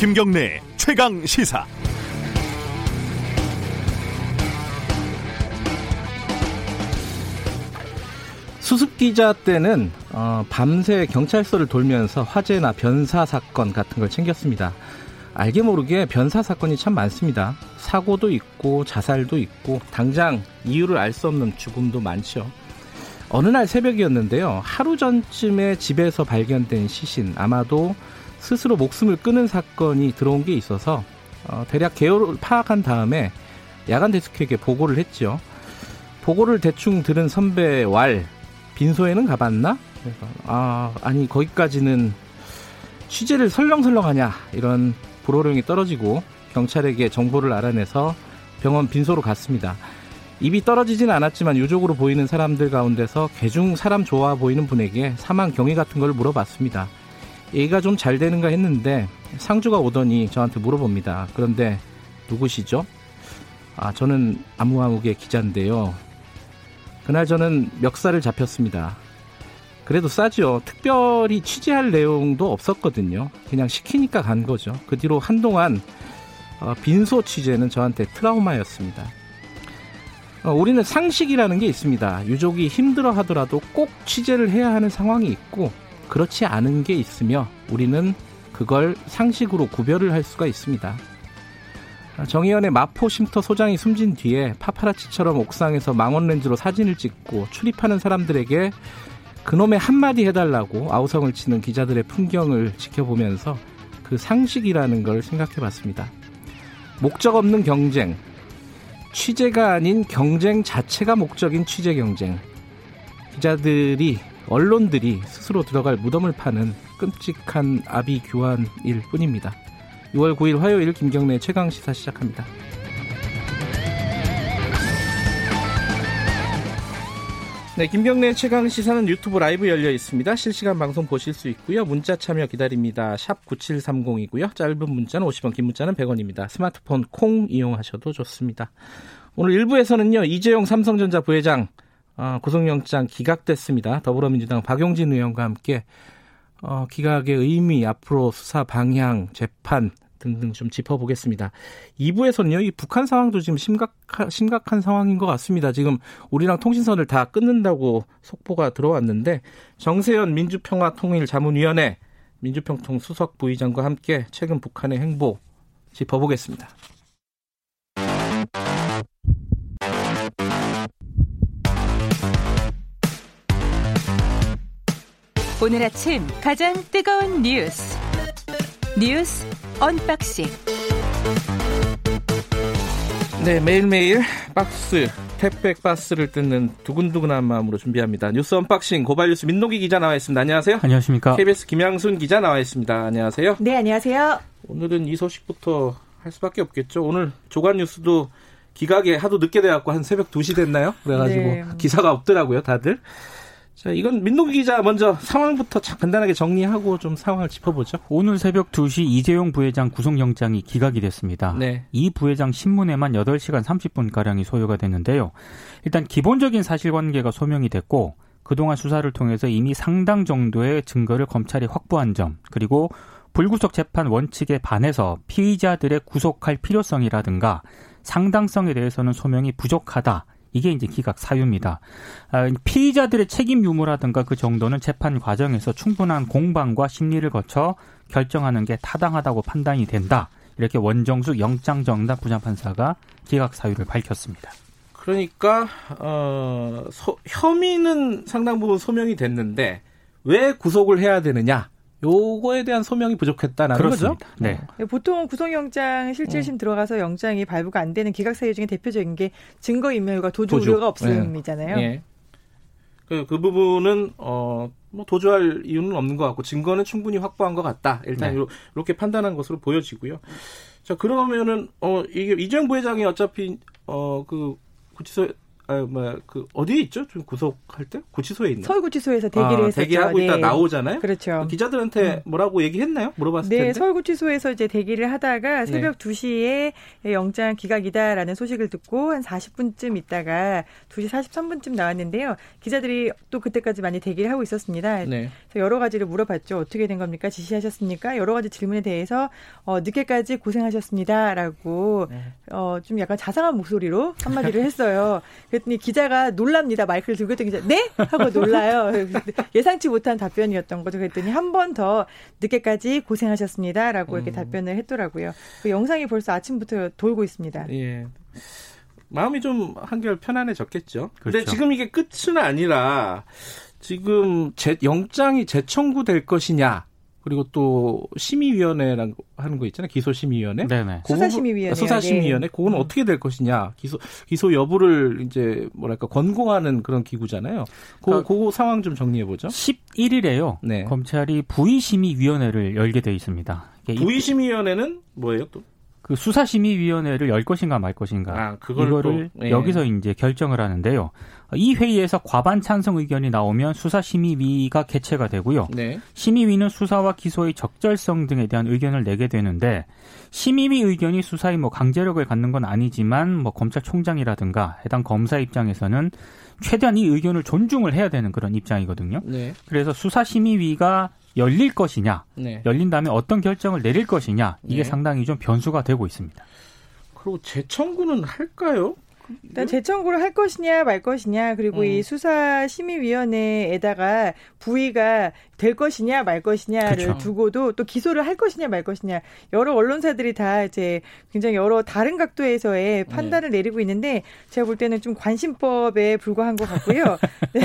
김경래 최강 시사. 수습 기자 때는 어, 밤새 경찰서를 돌면서 화재나 변사 사건 같은 걸 챙겼습니다. 알게 모르게 변사 사건이 참 많습니다. 사고도 있고 자살도 있고 당장 이유를 알 수 없는 죽음도 많죠. 어느 날 새벽이었는데요. 하루 전쯤에 집에서 발견된 시신 아마도 스스로 목숨을 끊은 사건이 들어온 게 있어서 어, 대략 개요를 파악한 다음에 야간 데스크에게 보고를 했죠. 보고를 대충 들은 선배 왈 빈소에는 가봤나? 그래서 아 아니 거기까지는 취재를 설렁설렁하냐 이런 불호령이 떨어지고 경찰에게 정보를 알아내서 병원 빈소로 갔습니다. 입이 떨어지진 않았지만 유족으로 보이는 사람들 가운데서 개중 사람 좋아 보이는 분에게 사망 경위 같은 걸 물어봤습니다. 얘기가 좀 잘 되는가 했는데 상주가 오더니 저한테 물어봅니다. 그런데 누구시죠? 아 저는 아무아무개 기자인데요. 그날 저는 멱살을 잡혔습니다. 그래도 싸죠. 특별히 취재할 내용도 없었거든요. 그냥 시키니까 간 거죠. 그 뒤로 한동안 어, 빈소 취재는 저한테 트라우마였습니다. 어, 우리는 상식이라는 게 있습니다. 유족이 힘들어 하더라도 꼭 취재를 해야 하는 상황이 있고 그렇지 않은 게 있으며 우리는 그걸 상식으로 구별을 할 수가 있습니다. 정의연의 마포 쉼터 소장이 숨진 뒤에 파파라치처럼 옥상에서 망원렌즈로 사진을 찍고 출입하는 사람들에게 그놈의 한마디 해달라고 아우성을 치는 기자들의 풍경을 지켜보면서 그 상식이라는 걸 생각해 봤습니다. 목적 없는 경쟁, 취재가 아닌 경쟁 자체가 목적인 취재 경쟁. 기자들이, 언론들이 스스로 들어갈 무덤을 파는 끔찍한 아비규환일 뿐입니다. 6월 9일 화요일 김경래 최강 시사 시작합니다. 네, 김경래 최강 시사는 유튜브 라이브 열려 있습니다. 실시간 방송 보실 수 있고요. 문자 참여 기다립니다. 샵 9730이고요. 짧은 문자는 50원, 긴 문자는 100원입니다. 스마트폰 콩 이용하셔도 좋습니다. 오늘 1부에서는요. 이재용 삼성전자 부회장 어, 구속영장 기각됐습니다. 더불어민주당 박용진 의원과 함께 어, 기각의 의미, 앞으로 수사 방향, 재판 등등 좀 짚어보겠습니다. 2부에서는요, 이 북한 상황도 지금 심각한, 심각한 상황인 것 같습니다. 지금 우리랑 통신선을 다 끊는다고 속보가 들어왔는데, 정세현 민주평화통일자문위원회 민주평통 수석 부의장과 함께 최근 북한의 행보 짚어보겠습니다. 오늘 아침 가장 뜨거운 뉴스 뉴스 언박싱 네 매일매일 박스 택배 박스를 뜯는 두근두근한 마음으로 준비합니다. 뉴스 unboxing 고발뉴스 민동기 기자 나와 있습니다. 안녕하세요. 안녕하십니까. KBS 김양순 기자 나와 있습니다. 안녕하세요. 네, 안녕하세요. 오늘은 이 소식부터 할 수밖에 없겠죠. 오늘 조간 뉴스도 기각에 하도 늦게 돼갖고 한 새벽 2시 됐나요? 그래가지고 네. 기사가 없더라고요, 다들. 자, 이건 민노기 기자 먼저 상황부터 간단하게 정리하고 좀 상황을 짚어보죠. 오늘 새벽 2시 이재용 부회장 구속영장이 기각이 됐습니다. 네. 이 부회장 신문에만 8시간 30분가량이 소요가 됐는데요. 일단 기본적인 사실관계가 소명이 됐고 그동안 수사를 통해서 이미 상당 정도의 증거를 검찰이 확보한 점 그리고 불구속 재판 원칙에 반해서 피의자들의 구속할 필요성이라든가 상당성에 대해서는 소명이 부족하다. 이게 이제 기각 사유입니다. 아, 피의자들의 책임 유무라든가 그 정도는 재판 과정에서 충분한 공방과 심리를 거쳐 결정하는 게 타당하다고 판단이 된다. 이렇게 원정수 영장 정답 부장판사가 기각 사유를 밝혔습니다. 그러니까 어, 소, 혐의는 상당 부분 소명이 됐는데 왜 구속을 해야 되느냐? 요거에 대한 소명이 부족했다는 거죠. 네. 네. 보통 구속영장 실질심 음. 들어가서 영장이 발부가 안 되는 기각 사유 중에 대표적인 게 증거인멸과 도주, 도주. 우려가 없음이잖아요. 네. 예. 그, 그 부분은 어, 뭐 도주할 이유는 없는 것 같고 증거는 충분히 확보한 것 같다. 일단 네. 이렇게 판단한 것으로 보여지고요. 자 그러면은 어 이게 이재용 부회장이 어차피 어그 구치소 아, 뭐, 그, 어디에 있죠? 좀 구속할 때? 구치소에 있나? 서울구치소에서 대기를 아, 했었죠. 대기하고 네. 있다 나오잖아요? 그렇죠. 기자들한테 음. 뭐라고 얘기했나요? 물어봤을 네, 텐데. 서울구치소에서 이제 대기를 하다가 네. 새벽 네. 2시에 영장 기각이다라는 소식을 듣고 한 40분쯤 있다가 2시 43분쯤 나왔는데요. 기자들이 또 그때까지 많이 대기를 하고 있었습니다. 네. 그래서 여러 가지를 물어봤죠. 어떻게 된 겁니까? 지시하셨습니까? 여러 가지 질문에 대해서 어, 늦게까지 고생하셨습니다라고 네. 어, 좀 약간 자상한 목소리로 한마디를 했어요. 그랬더니 기자가 놀랍니다. 마이크를 들고 있던 기자, 네? 하고 놀라요. 예상치 못한 답변이었던 거죠. 그랬더니 한 번 더 늦게까지 고생하셨습니다. 라고 이렇게 음. 답변을 했더라고요. 그 영상이 벌써 아침부터 돌고 있습니다. 예. 마음이 좀 한결 편안해졌겠죠. 그런데 그렇죠. 지금 이게 끝은 아니라 지금 재, 영장이 재청구될 것이냐 그리고 또 심의위원회라는 하는 거 있잖아요. 기소심의위원회. 네네. 그 수사심의위원회. 수사심의위원회. 네. 그거는 음. 어떻게 될 것이냐. 기소 기소 여부를 이제 뭐랄까 권고하는 그런 기구잖아요. 그, 그러니까 그 상황 좀 정리해 보죠. 11일에요. 네. 검찰이 부의심의위원회를 열게 돼 있습니다. 부의심의위원회는 뭐예요 또? 그 수사심의위원회를 열 것인가 말 것인가 아, 이거를 또, 예. 여기서 이제 결정을 하는데요. 이 회의에서 과반 찬성 의견이 나오면 수사심의위가 개최가 되고요. 네. 심의위는 수사와 기소의 적절성 등에 대한 의견을 내게 되는데 심의위 의견이 수사의 뭐 강제력을 갖는 건 아니지만 뭐 검찰총장이라든가 해당 검사 입장에서는 최대한 이 의견을 존중을 해야 되는 그런 입장이거든요. 네. 그래서 수사심의위가 열릴 것이냐, 네. 열린다면 어떤 결정을 내릴 것이냐 이게 네. 상당히 좀 변수가 되고 있습니다. 그리고 재청구는 할까요? 일단 재청구를 할 것이냐 말 것이냐 그리고 음. 이 수사 심의위원회에다가 부위가 될 것이냐 말 것이냐를 그렇죠. 두고도 또 기소를 할 것이냐 말 것이냐 여러 언론사들이 다 이제 굉장히 여러 다른 각도에서의 판단을 네. 내리고 있는데 제가 볼 때는 좀 관심법에 불과한 것 같고요. 네.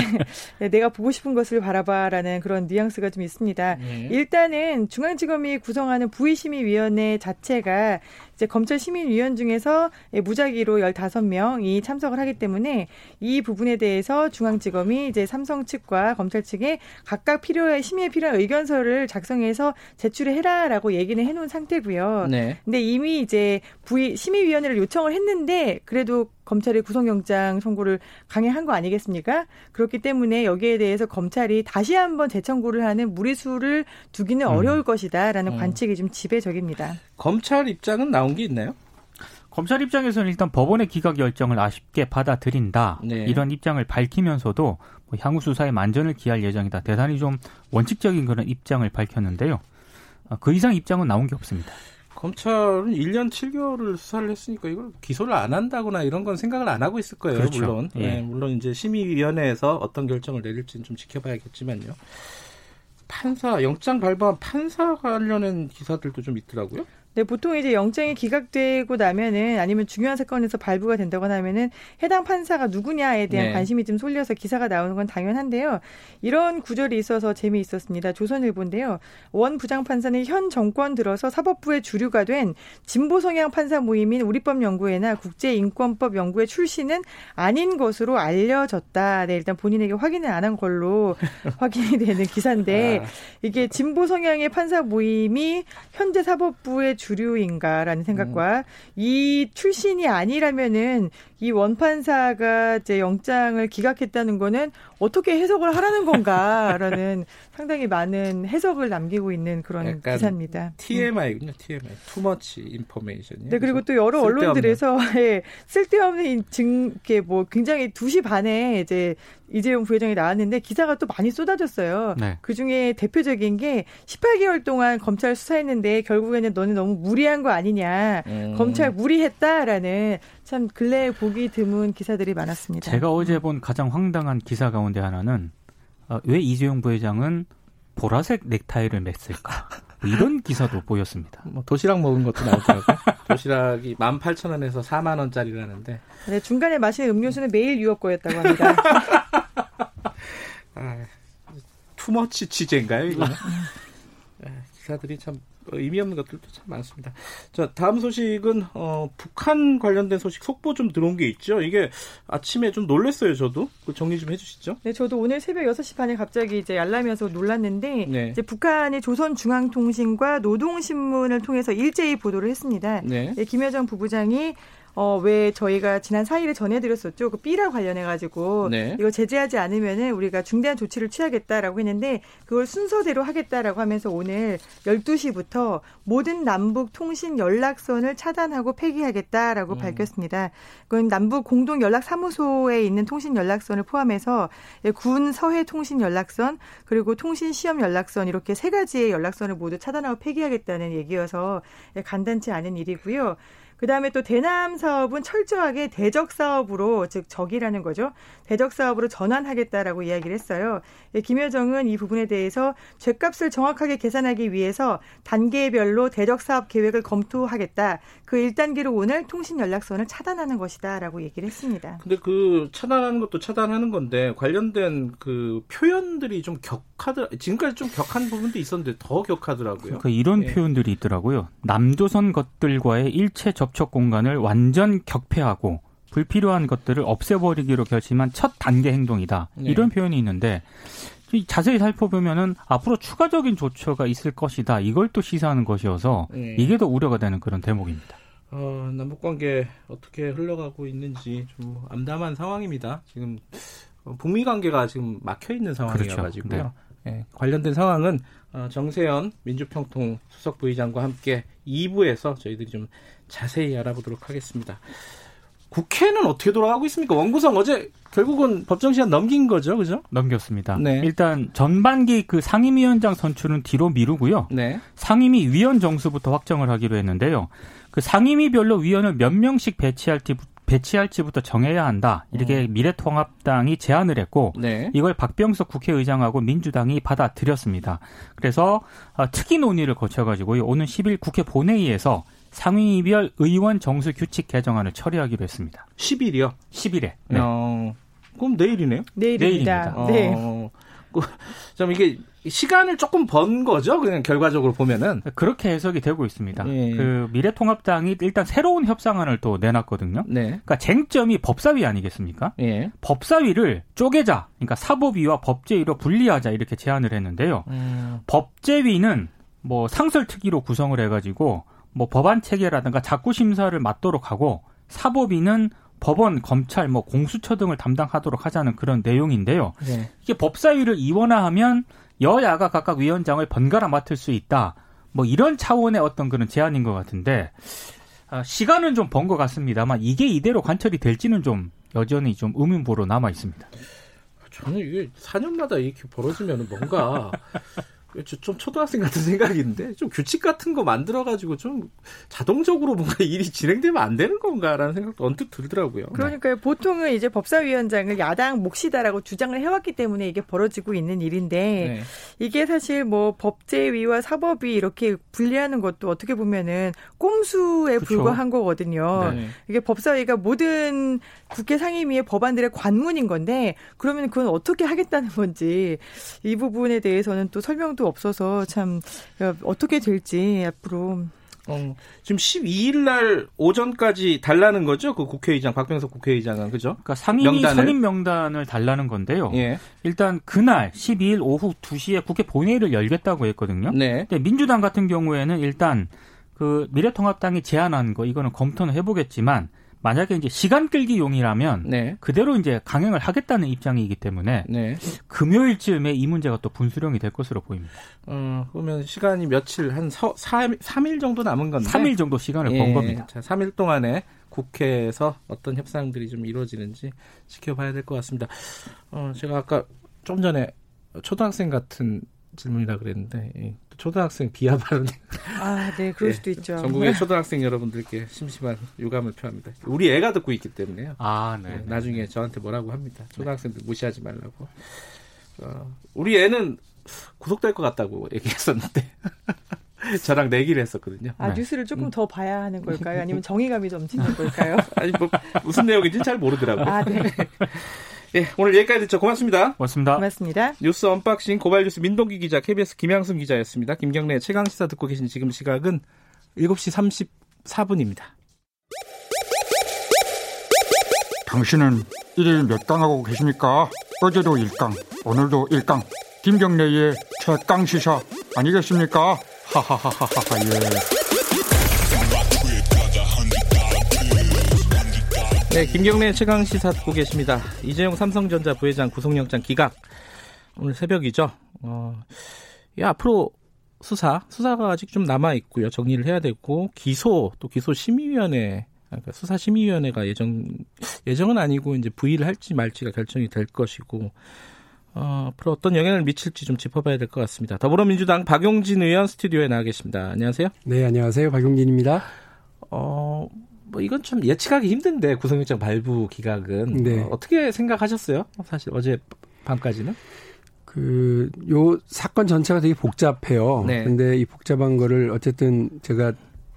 네, 내가 보고 싶은 것을 바라봐라는 그런 뉘앙스가 좀 있습니다. 네. 일단은 중앙지검이 구성하는 부의심의위원회 자체가 이제 검찰 시민위원 중에서 무작위로 15명이 참석을 하기 때문에 이 부분에 대해서 중앙지검이 이제 삼성 측과 검찰 측에 각각 필요해 심의에 필요한 의견서를 작성해서 제출을 해라라고 얘기는 해놓은 상태고요. 네. 근데 이미 이제 부의 심의위원회를 요청을 했는데 그래도 검찰이 구속영장 선고를 강행한 거 아니겠습니까? 그렇기 때문에 여기에 대해서 검찰이 다시 한번 재청구를 하는 무리수를 두기는 음. 어려울 것이다라는 음. 관측이 좀 지배적입니다. 검찰 입장은 나온 게 있나요? 검찰 입장에서는 일단 법원의 기각 결정을 아쉽게 받아들인다 네. 이런 입장을 밝히면서도 뭐 향후 수사에 만전을 기할 예정이다. 대단히 좀 원칙적인 그런 입장을 밝혔는데요. 아, 그 이상 입장은 나온 게 없습니다. 검찰은 1년 7개월을 수사를 했으니까 이걸 기소를 안 한다거나 이런 건 생각을 안 하고 있을 거예요. 그렇죠. 물론. 예. 네, 물론 이제 심의위원회에서 어떤 결정을 내릴지는 좀 지켜봐야겠지만요. 판사 영장 발부한 판사 관련된 기사들도 좀 있더라고요. 네, 보통 이제 영장이 기각되고 나면은 아니면 중요한 사건에서 발부가 된다거나 하면은 해당 판사가 누구냐에 대한 네. 관심이 좀 쏠려서 기사가 나오는 건 당연한데요. 이런 구절이 있어서 재미있었습니다. 조선일보인데요. 원 부장 판사는 현 정권 들어서 사법부의 주류가 된 진보 성향 판사 모임인 우리법 연구회나 국제인권법 연구회 출신은 아닌 것으로 알려졌다. 네, 일단 본인에게 확인을 안 한 걸로 확인이 되는 기사인데 아. 이게 진보 성향의 판사 모임이 현재 사법부의 주 류인가라는 생각과 음. 이 출신이 아니라면은 이 원판사가 이제 영장을 기각했다는 거는 어떻게 해석을 하라는 건가라는 상당히 많은 해석을 남기고 있는 그런 기사입니다. TMI군요, TMI. Too much information. 네, 그리고 또 여러 쓸데없는. 언론들에서 예, 쓸데없는 증, 게 뭐 굉장히 2시 반에 이제 이재용 부회장이 나왔는데 기사가 또 많이 쏟아졌어요. 네. 그 중에 대표적인 게 18개월 동안 검찰 수사했는데 결국에는 너는 너무 무리한 거 아니냐. 음. 검찰 무리했다라는 참 근래에 보기 드문 기사들이 많았습니다. 제가 어제 본 가장 황당한 기사 가운데 하나는 어, 왜 이재용 부회장은 보라색 넥타이를 맸을까? 뭐 이런 기사도 보였습니다. 뭐 도시락 먹은 것도 나오더라고요. 도시락이 18,000원에서 4만 원짜리라는데. 네, 중간에 마시는 음료수는 매일 유업 거였다고 합니다. 아, 투머치 취재인가요, 이거는? 아, 기사들이 참 의미 없는 것들도 참 많습니다. 자, 다음 소식은 어, 북한 관련된 소식 속보 좀 들어온 게 있죠. 이게 아침에 좀 놀랐어요, 저도. 그 정리 좀 해주시죠. 네, 저도 오늘 새벽 6시 반에 갑자기 이제 알람이어서 놀랐는데 네. 이제 북한이 조선중앙통신과 노동신문을 통해서 일제히 보도를 했습니다. 네. 네, 김여정 부부장이 어, 왜 저희가 지난 4일에 전해드렸었죠. 그 B라 관련해가지고 네. 이거 제재하지 않으면은 우리가 중대한 조치를 취하겠다라고 했는데 그걸 순서대로 하겠다라고 하면서 오늘 12시부터 모든 남북 통신 연락선을 차단하고 폐기하겠다라고 음. 밝혔습니다. 그건 남북 공동 연락 사무소에 있는 통신 연락선을 포함해서 군 서해 통신 연락선 그리고 통신 시험 연락선 이렇게 세 가지의 연락선을 모두 차단하고 폐기하겠다는 얘기여서 간단치 않은 일이고요. 그다음에 또 대남 사업은 철저하게 대적 사업으로 즉 적이라는 거죠. 대적 사업으로 전환하겠다라고 이야기를 했어요. 예, 김여정은 이 부분에 대해서 죄값을 정확하게 계산하기 위해서 단계별로 대적 사업 계획을 검토하겠다. 그 1단계로 오늘 통신 연락선을 차단하는 것이다라고 얘기를 했습니다. 근데 그 차단하는 것도 차단하는 건데 관련된 그 표현들이 좀 격하더 지금까지 좀 격한 부분도 있었는데 더 격하더라고요. 그러니까 이런 예. 표현들이 있더라고요. 남조선 것들과의 일체 접촉 공간을 완전 격폐하고 불필요한 것들을 없애버리기로 결심한 첫 단계 행동이다. 네. 이런 표현이 있는데 자세히 살펴보면은 앞으로 추가적인 조처가 있을 것이다. 이걸 또 시사하는 것이어서 네. 이게 더 우려가 되는 그런 대목입니다. 어, 남북 관계 어떻게 흘러가고 있는지 좀 암담한 상황입니다. 지금 북미 관계가 지금 막혀 있는 상황이어 가지고요. 그렇죠. 네. 네, 관련된 상황은 어, 정세현 민주평통 수석 부의장과 함께 2부에서 저희들이 좀 자세히 알아보도록 하겠습니다. 국회는 어떻게 돌아가고 있습니까? 원구성 어제 결국은 법정 시한 넘긴 거죠, 그죠? 넘겼습니다. 네. 일단 전반기 그 상임위원장 선출은 뒤로 미루고요. 네. 상임위 위원 정수부터 확정을 하기로 했는데요. 그 상임위별로 위원을 몇 명씩 배치할지 배치할지부터 정해야 한다. 이렇게 음. 미래통합당이 제안을 했고 네. 이걸 박병석 국회의장하고 민주당이 받아들였습니다. 그래서 어, 특위 논의를 거쳐가지고 오는 10일 국회 본회의에서 상위별 의원 정수 규칙 개정안을 처리하기로 했습니다. 10일이요? 10일에. 네. 어, 그럼 내일이네요? 내일입니다. 내일입니다. 네. 어, 좀 이게 시간을 조금 번 거죠. 그냥 결과적으로 보면은 그렇게 해석이 되고 있습니다. 예. 그 미래통합당이 일단 새로운 협상안을 또 내놨거든요. 네. 그러니까 쟁점이 법사위 아니겠습니까? 예. 법사위를 쪼개자, 그러니까 사법위와 법제위로 분리하자 이렇게 제안을 했는데요. 음. 법제위는 뭐 상설특위로 구성을 해가지고 뭐 법안 체계라든가 자구 심사를 맡도록 하고 사법위는 법원, 검찰, 뭐 공수처 등을 담당하도록 하자는 그런 내용인데요. 네. 이게 법사위를 이원화하면 여야가 각각 위원장을 번갈아 맡을 수 있다. 뭐 이런 차원의 어떤 그런 제안인 것 같은데 아, 시간은 좀 번 것 같습니다만 이게 이대로 관철이 될지는 좀 여전히 좀 의문부로 남아 있습니다. 저는 이게 4년마다 이렇게 벌어지면 뭔가 좀 초등학생 같은 생각인데 좀 규칙 같은 거 만들어가지고 좀 자동적으로 뭔가 일이 진행되면 안 되는 건가라는 생각도 언뜻 들더라고요. 그러니까 네. 보통은 이제 법사위원장을 야당 몫이다라고 주장을 해왔기 때문에 이게 벌어지고 있는 일인데 네. 이게 사실 뭐 법제위와 사법위 이렇게 분리하는 것도 어떻게 보면은 꼼수에 그쵸? 불과한 거거든요. 네. 이게 법사위가 모든 국회 상임위의 법안들의 관문인 건데 그러면 그건 어떻게 하겠다는 건지 이 부분에 대해서는 또 설명도 없어서 참 어떻게 될지 앞으로 어, 지금 12일 날 오전까지 달라는 거죠? 그 국회의장 박병석 국회의장은 그죠? 그러니까 상임위 명단을. 선임 명단을 달라는 건데요. 예. 일단 그날 12일 오후 2시에 국회 본회의를 열겠다고 했거든요. 네. 근데 민주당 같은 경우에는 일단 그 미래통합당이 제안한 거 이거는 검토는 해보겠지만 만약에 이제 시간 끌기용이라면 네. 그대로 이제 강행을 하겠다는 입장이기 때문에 네. 금요일쯤에 이 문제가 또 분수령이 될 것으로 보입니다. 어, 그러면 시간이 며칠 한 4, 3일 정도 남은 건데 3일 정도 시간을 예, 번 겁니다. 자, 3일 동안에 국회에서 어떤 협상들이 좀 이루어지는지 지켜봐야 될 것 같습니다. 어, 제가 아까 좀 전에 초등학생 같은 질문이라 그랬는데 예. 초등학생 비하 발언. 아, 네, 그럴 수도 네, 있죠. 전국의 초등학생 여러분들께 심심한 유감을 표합니다. 우리 애가 듣고 있기 때문에요. 아, 네. 네 나중에 저한테 뭐라고 합니다. 초등학생들 무시하지 말라고. 어, 우리 애는 구속될 것 같다고 얘기했었는데. 저랑 내기를 했었거든요. 아, 네. 뉴스를 조금 음. 더 봐야 하는 걸까요? 아니면 정의감이 넘치는 걸까요? 아니, 뭐, 무슨 내용인지 잘 모르더라고요. 아, 네. 예, 오늘 여기까지 듣죠. 고맙습니다. 고맙습니다. 고맙습니다. 뉴스 unboxing 고발뉴스 민동기 기자, KBS 김양순 기자였습니다. 김경래 최강시사 듣고 계신 지금 시각은 7시 34분입니다. 당신은 일일 몇 강 하고 계십니까? 어제도 1강, 오늘도 1강. 김경래의 최강 시사 아니겠습니까? 하하하하하, 예. 네, 김경래 최강 시사 듣고 계십니다. 이재용 삼성전자 부회장 구속영장 기각. 오늘 새벽이죠. 어, 예, 앞으로 수사, 수사가 아직 좀 남아 있고요. 정리를 해야 되고 기소 또 기소 심의위원회 그러니까 수사 심의위원회가 예정 예정은 아니고 이제 부의를 할지 말지가 결정이 될 것이고 어, 앞으로 어떤 영향을 미칠지 좀 짚어봐야 될 것 같습니다. 더불어민주당 박용진 의원 스튜디오에 나와 계십니다. 안녕하세요. 네, 안녕하세요. 박용진입니다. 어, 뭐 이건 좀 예측하기 힘든데 구속영장 발부 기각은 네. 어, 떻게 생각하셨어요? 사실 어제 밤까지는? 그 요 사건 전체가 되게 복잡해요. 네. 근데 이 복잡한 거를 어쨌든 제가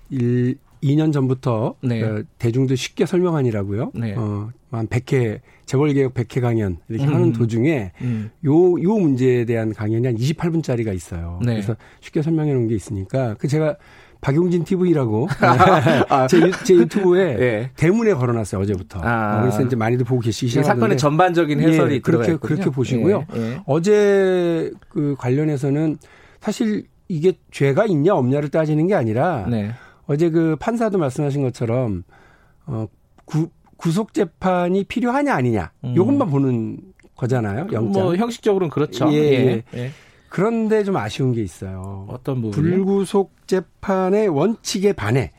일 2년 전부터 네. 어, 대중도 쉽게 설명하니라고요. 네. 어, 한 100회 재벌 개혁 100회 강연 이렇게 음. 하는 도중에 음. 요, 요 문제에 대한 강연이 한 28분짜리가 있어요. 네. 그래서 쉽게 설명해 놓은 게 있으니까 그 제가 박용진 TV라고 아. 제, 제 유튜브에 네. 대문에 걸어놨어요 어제부터. 아. 그래서 이제 많이들 보고 계시기 시작하는데 사건의 전반적인 해설이 예, 그렇게 그렇게 보시고요. 예, 예. 어제 그 관련해서는 사실 이게 죄가 있냐 없냐를 따지는 게 아니라 네. 어제 그 판사도 말씀하신 것처럼 어 구, 구속 재판이 필요하냐 아니냐 음. 요것만 보는 거잖아요. 영장. 뭐 형식적으로는 그렇죠. 예. 예. 예. 그런데 좀 아쉬운 게 있어요. 어떤 부분? 불구속 재판의 원칙에 반해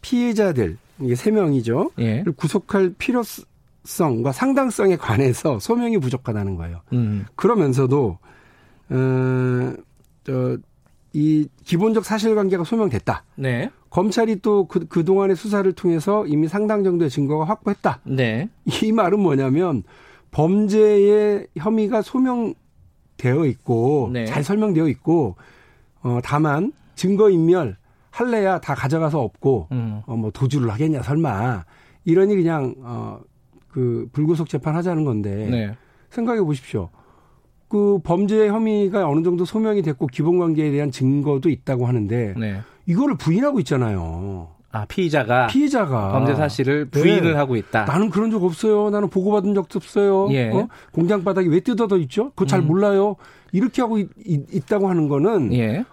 피해자들 이게 세 명이죠. 예. 구속할 필요성과 상당성에 관해서 소명이 부족하다는 거예요. 음. 그러면서도 어이 기본적 사실관계가 소명됐다. 네. 검찰이 또 그, 그 동안의 수사를 통해서 이미 상당 정도의 증거가 확보했다. 네. 이 말은 뭐냐면 범죄의 혐의가 소명 되어 있고 네. 잘 설명되어 있고 어 다만 증거 인멸 할래야 다 가져가서 없고 음. 어뭐 도주를 하겠냐 설마 이러니 그냥 어그 불구속 재판 하자는 건데 네. 생각해 보십시오. 그 범죄 혐의가 어느 정도 소명이 됐고 기본 관계에 대한 증거도 있다고 하는데 네. 이거를 부인하고 있잖아요. 아, 피의자가 피의자가 범죄 사실을 부인을 네. 하고 있다. 나는 그런 적 없어요. 나는 보고받은 적도 없어요. 예. 어? 공장 바닥이 왜 뜯어져 있죠? 그거 잘 음. 몰라요. 이렇게 하고 있, 다고 하는 거는 예.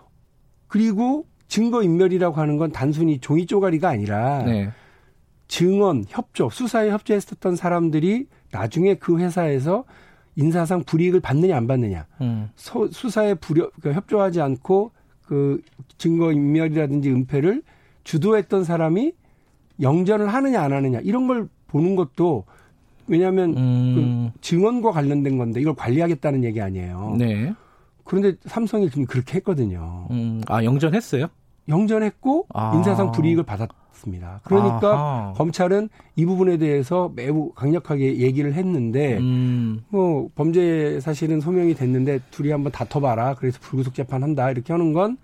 그리고 증거 인멸이라고 하는 건 단순히 종이 쪼가리가 아니라 네. 증언, 협조, 수사에 협조했었던 사람들이 나중에 그 회사에서 인사상 불이익을 받느냐 안 받느냐, 음. 소, 수사에 불여, 그 협조하지 않고 그 증거 인멸이라든지 은폐를 주도했던 사람이 영전을 하느냐 안 하느냐 이런 걸 보는 것도 왜냐하면 음. 그 증언과 관련된 건데 이걸 관리하겠다는 얘기 아니에요. 네. 그런데 삼성이 지금 그렇게 했거든요. 음. 아 영전했어요? 영전했고 아. 인사상 불이익을 받았습니다. 그러니까 아하. 검찰은 이 부분에 대해서 매우 강력하게 얘기를 했는데 음. 뭐 범죄 사실은 소명이 됐는데 둘이 한번 다퉈봐라. 그래서 불구속 재판한다 이렇게 하는 건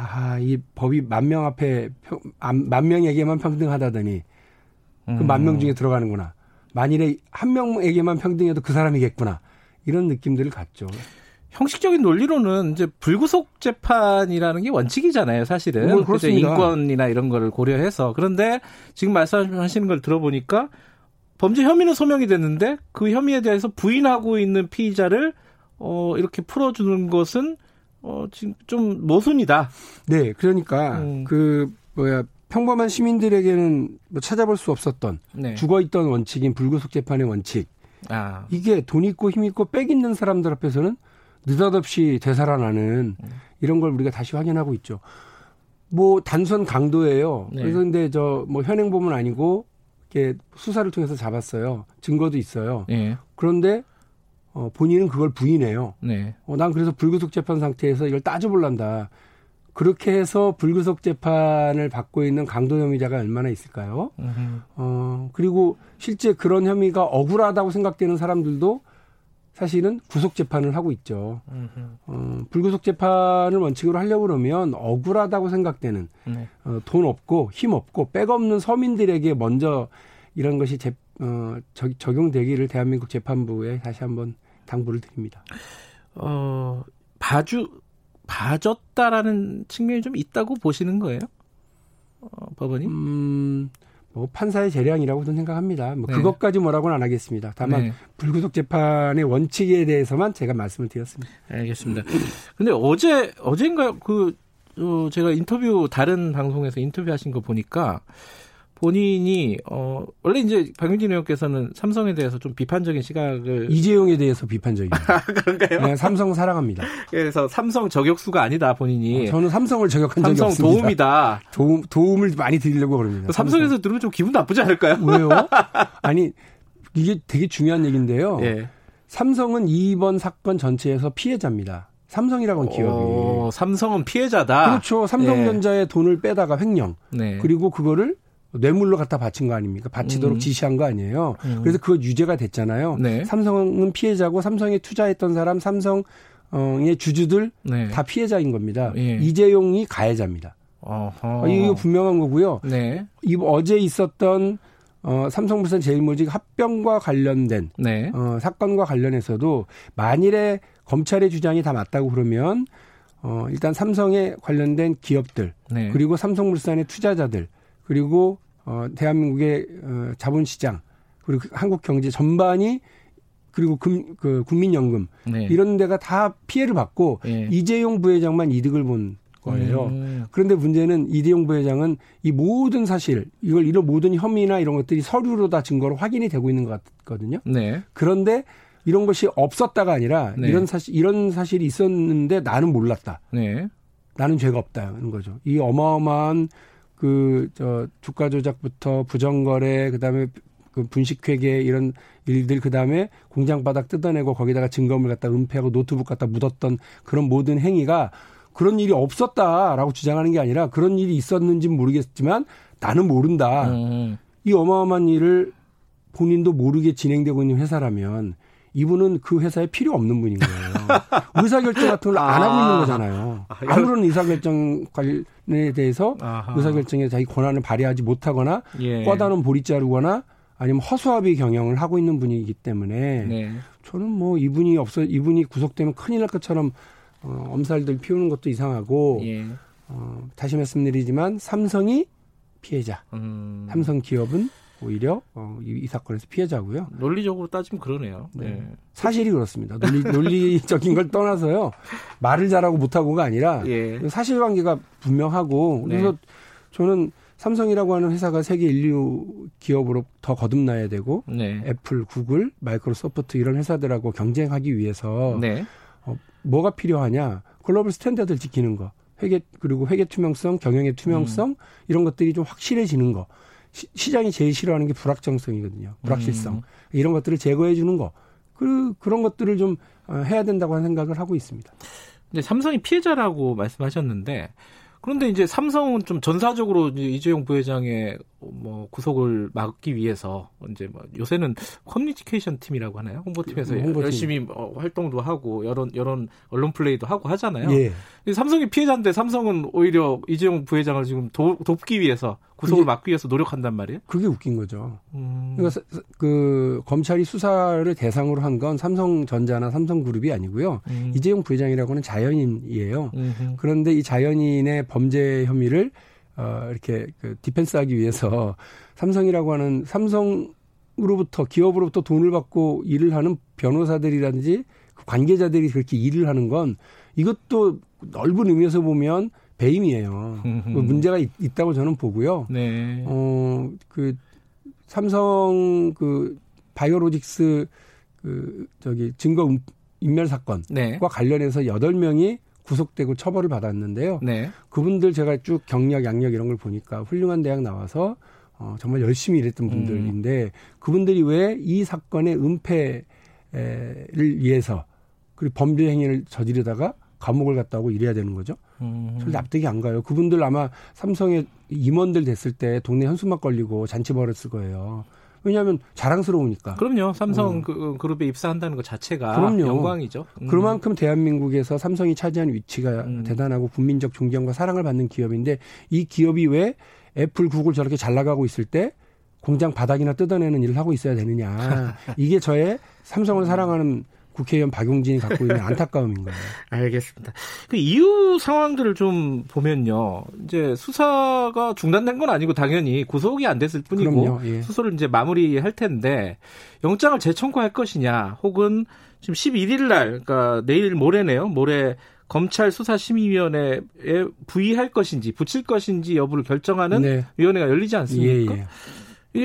아, 이 법이 만 명 앞에 만 명에게만 평등하다더니 그 만명 음. 중에 들어가는구나. 만일에 한 명에게만 평등해도 그 사람이겠구나. 이런 느낌들을 갖죠. 형식적인 논리로는 이제 불구속 재판이라는 게 원칙이잖아요, 사실은. 뭐, 그렇죠. 인권이나 이런 거를 고려해서. 그런데 지금 말씀하시는 걸 들어보니까 범죄 혐의는 소명이 됐는데 그 혐의에 대해서 부인하고 있는 피의자를 어 이렇게 풀어주는 것은 어, 지금 좀 모순이다. 네, 그러니까 음. 그 뭐야 평범한 시민들에게는 뭐 찾아볼 수 없었던 네. 죽어 있던 원칙인 불구속 재판의 원칙. 아. 이게 돈 있고 힘 있고 빽 있는 사람들 앞에서는 느닷없이 되살아나는 음. 이런 걸 우리가 다시 확인하고 있죠. 뭐 단순 강도예요. 네. 그래서 근데 저 뭐 현행 범은 아니고 이렇게 수사를 통해서 잡았어요. 증거도 있어요. 네. 그런데 어, 본인은 그걸 부인해요. 네. 어, 난 그래서 불구속 재판 상태에서 이걸 따져볼란다. 그렇게 해서 불구속 재판을 받고 있는 강도 혐의자가 얼마나 있을까요? 으흠. 어, 그리고 실제 그런 혐의가 억울하다고 생각되는 사람들도 사실은 구속 재판을 하고 있죠. 어, 불구속 재판을 원칙으로 하려고 그러면 억울하다고 생각되는 네. 어, 돈 없고 힘 없고 백 없는 서민들에게 먼저 이런 것이 재, 어, 적, 적용되기를 대한민국 재판부에 다시 한번 당부를 드립니다. 어, 봐주, 봐줬다라는 측면이 좀 있다고 보시는 거예요? 어, 법원이? 음, 뭐 판사의 재량이라고 도 생각합니다. 뭐 네. 그것까지 뭐라고는 안 하겠습니다. 다만 네. 불구속 재판의 원칙에 대해서만 제가 말씀을 드렸습니다. 알겠습니다. 근데 어제 어젠가 그 어, 제가 인터뷰 다른 방송에서 인터뷰하신 거 보니까 본인이 어 원래 이제 박윤진 의원께서는 삼성에 대해서 좀 비판적인 시각을 이재용에 대해서 비판적입니다. 아, 그런가요? 네, 삼성 사랑합니다. 그래서 삼성 저격수가 아니다 본인이. 어, 저는 삼성을 저격한 적이 삼성 없습니다. 도움이다. 도움 도움을 많이 드리려고 그럽니다. 삼성에서 삼성. 들으면 좀 기분 나쁘지 않을까요? 왜요? 아니 이게 되게 중요한 얘기인데요. 예. 삼성은 이번 사건 전체에서 피해자입니다. 삼성이라고 하는 기업이. 오, 삼성은 피해자다. 그렇죠. 삼성전자의 예. 돈을 빼다가 횡령. 네. 그리고 그거를 뇌물로 갖다 바친 거 아닙니까? 바치도록 음. 지시한 거 아니에요. 음. 그래서 그거 유죄가 됐잖아요. 네. 삼성은 피해자고 삼성에 투자했던 사람, 삼성의 주주들 네. 다 피해자인 겁니다. 예. 이재용이 가해자입니다. 어허. 아, 이거 분명한 거고요. 네. 이 어제 있었던 어, 삼성물산 제일모직 합병과 관련된 네. 어, 사건과 관련해서도 만일에 검찰의 주장이 다 맞다고 그러면 어, 일단 삼성에 관련된 기업들 네. 그리고 삼성물산의 투자자들 그리고 어, 대한민국의 어, 자본시장 그리고 그 한국 경제 전반이 그리고 금, 그 국민연금 네. 이런 데가 다 피해를 받고 네. 이재용 부회장만 이득을 본 거예요. 음. 그런데 문제는 이재용 부회장은 이 모든 사실 이걸 이런 모든 혐의나 이런 것들이 서류로 다 증거로 확인이 되고 있는 것 같거든요. 네. 그런데 이런 것이 없었다가 아니라 네. 이런 사실 이런 사실이 있었는데 나는 몰랐다. 네. 나는 죄가 없다는 거죠. 이 어마어마한 그 저 주가 조작부터 부정거래 그다음에 그 분식회계 이런 일들 그다음에 공장 바닥 뜯어내고 거기다가 증거물 갖다 은폐하고 노트북 갖다 묻었던 그런 모든 행위가 그런 일이 없었다라고 주장하는 게 아니라 그런 일이 있었는지는 모르겠지만 나는 모른다. 음. 이 어마어마한 일을 본인도 모르게 진행되고 있는 회사라면 이분은 그 회사에 필요 없는 분인 거예요. 의사결정 같은 걸 안 하고 있는 아. 거잖아요. 아, 아무런 의사결정 관련 에 대해서 아하. 의사결정에 자기 권한을 발휘하지 못하거나 예. 꿔다는 보리 자르거나 아니면 허수아비 경영을 하고 있는 분이기 때문에 네. 저는 뭐 이분이 없어 이분이 구속되면 큰일 날 것처럼 어, 엄살들 피우는 것도 이상하고 예. 어, 다시 말씀드리지만 삼성이 피해자, 음. 삼성 기업은 오히려 어, 이, 이, 사건에서 피해자고요. 논리적으로 따지면 그러네요. 네. 네. 사실이 그렇습니다. 논리, 논리적인 걸 떠나서요. 말을 잘하고 못하고가 아니라 예. 사실관계가 분명하고 그래서 네. 저는 삼성이라고 하는 회사가 세계 인류 기업으로 더 거듭나야 되고 네. 애플, 구글, 마이크로소프트 이런 회사들하고 경쟁하기 위해서 네. 어, 뭐가 필요하냐? global standard를 지키는 거. 회계 그리고 회계 투명성, 경영의 투명성 음. 이런 것들이 좀 확실해지는 거. 시, 장이 제일 싫어하는 게 불확정성이거든요. 불확실성. 음. 이런 것들을 제거해 주는 거. 그 그런 것들을 좀 어, 해야 된다고 하는 생각을 하고 있습니다. 근데 삼성이 피해자라고 말씀하셨는데 그런데 이제 삼성은 좀 전사적으로 이재용 부회장의 뭐 구속을 막기 위해서 이제 뭐 요새는 커뮤니케이션 팀이라고 하나요? 홍보팀에서 음, 홍보팀. 열심히 뭐 활동도 하고 여론 여론 언론 플레이도 하고 하잖아요. 예. 삼성이 피해자인데 삼성은 오히려 이재용 부회장을 지금 도, 돕기 위해서 구속을 막기 위해서 노력한단 말이에요. 그게 웃긴 거죠. 음. 그러니까 그 검찰이 수사를 대상으로 한 건 삼성전자나 삼성그룹이 아니고요. 음. 이재용 부회장이라고는 자연인이에요. 음흠. 그런데 이 자연인의 범죄 혐의를 어, 이렇게 그 디펜스하기 위해서 삼성이라고 하는 삼성으로부터 기업으로부터 돈을 받고 일을 하는 변호사들이라든지 그 관계자들이 그렇게 일을 하는 건 이것도 넓은 의미에서 보면 배임이에요. 그 문제가 있, 다고 저는 보고요. 네. 어, 그 삼성 그 바이오로직스 그 저기 증거 인멸 사건과 네. 관련해서 여덟 명이 구속되고 처벌을 받았는데요. 네. 그분들 제가 쭉 경력, 양력 이런 걸 보니까 훌륭한 대학 나와서 어, 정말 열심히 일했던 음. 분들인데 음. 그분들이 왜 이 사건의 은폐를 위해서 그리고 범죄 행위를 저지르다가 감옥을 갔다 오고 이래야 되는 거죠. 음. 저 납득이 안 가요. 그분들 아마 삼성의 임원들 됐을 때 동네 현수막 걸리고 잔치 벌였을 거예요. 왜냐하면 자랑스러우니까. 그럼요. 삼성 어. 그 그룹에 입사한다는 것 자체가 그럼요. 영광이죠. 음. 그만큼 대한민국에서 삼성이 차지하는 위치가 음. 대단하고 국민적 존경과 사랑을 받는 기업인데 이 기업이 왜 애플, 구글 저렇게 잘 나가고 있을 때 공장 바닥이나 뜯어내는 일을 하고 있어야 되느냐. 이게 저의 삼성을 사랑하는 국회의원 박용진이 갖고 있는 안타까움인 거예요. 알겠습니다. 그 이후 상황들을 좀 보면요. 이제 수사가 중단된 건 아니고 당연히 구속이 안 됐을 뿐이고 예. 수소를 이제 마무리할 텐데 영장을 재청구할 것이냐 혹은 지금 11일 날 그러니까 내일 모레네요. 모레 검찰 수사심의위원회에 부의할 것인지 붙일 것인지 여부를 결정하는 네. 위원회가 열리지 않습니까? 예, 예.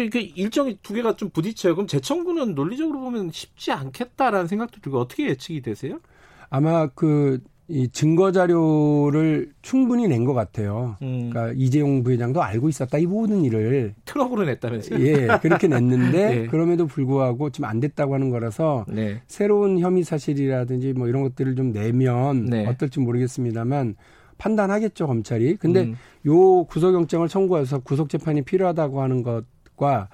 이게 일정이 두 개가 좀 부딪혀요. 그럼 재청구는 논리적으로 보면 쉽지 않겠다라는 생각도 들고 어떻게 예측이 되세요? 아마 그 이 증거 자료를 충분히 낸 것 같아요. 음. 그러니까 이재용 부회장도 알고 있었다 이 모든 일을 트럭으로 냈다면서요? 예, 그렇게 냈는데 네. 그럼에도 불구하고 지금 안 됐다고 하는 거라서 네. 새로운 혐의 사실이라든지 뭐 이런 것들을 좀 내면 네. 어떨지 모르겠습니다만 판단하겠죠 검찰이. 근데 음. 요 구속영장을 청구해서 구속 재판이 필요하다고 하는 것 과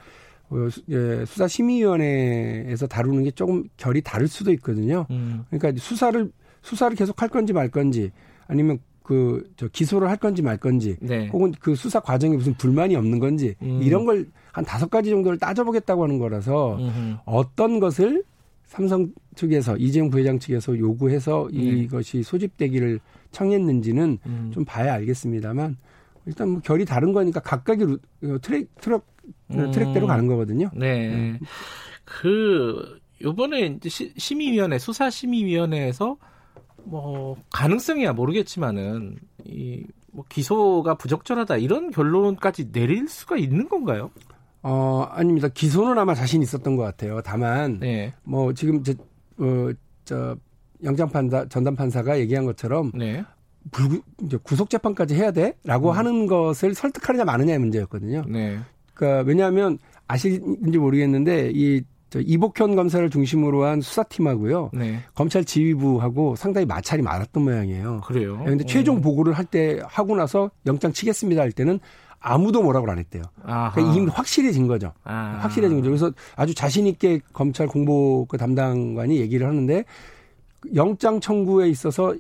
어, 예, 수사심의위원회에서 다루는 게 조금 결이 다를 수도 있거든요. 음. 그러니까 수사를 수사를 계속 할 건지 말 건지 아니면 그 저 기소를 할 건지 말 건지 네. 혹은 그 수사 과정에 무슨 불만이 없는 건지 음. 이런 걸 한 다섯 가지 정도를 따져보겠다고 하는 거라서 음흠. 어떤 것을 삼성 측에서 이재용 부회장 측에서 요구해서 네. 이것이 소집되기를 청했는지는 음. 좀 봐야 알겠습니다만 일단 뭐 결이 다른 거니까 각각의 어, 트랙 트럭 음. 트랙대로 가는 거거든요. 네. 네. 그 요번에 이제 심의위원회 수사 심의위원회에서 뭐 가능성이야 모르겠지만은 이 뭐 기소가 부적절하다 이런 결론까지 내릴 수가 있는 건가요? 어 아닙니다. 기소는 아마 자신 있었던 것 같아요. 다만 네. 뭐 지금 저, 어, 저 영장 판사 전담 판사가 얘기한 것처럼 네. 불 구속 재판까지 해야 돼라고 음. 하는 것을 설득하느냐 마느냐의 문제였거든요. 네. 그러니까 왜냐하면 아시는지 모르겠는데 이저 이복현 검사를 중심으로 한 수사팀하고요. 네. 검찰 지휘부하고 상당히 마찰이 많았던 모양이에요. 그래요. 그런데 최종 어. 보고를 할 때 하고 나서 영장 치겠습니다 할 때는 아무도 뭐라고 안 했대요. 그러니까 이미 확실해진 거죠. 아. 확실해진 거죠. 그래서 아주 자신 있게 검찰 공보 그 담당관이 얘기를 하는데 영장 청구에 있어서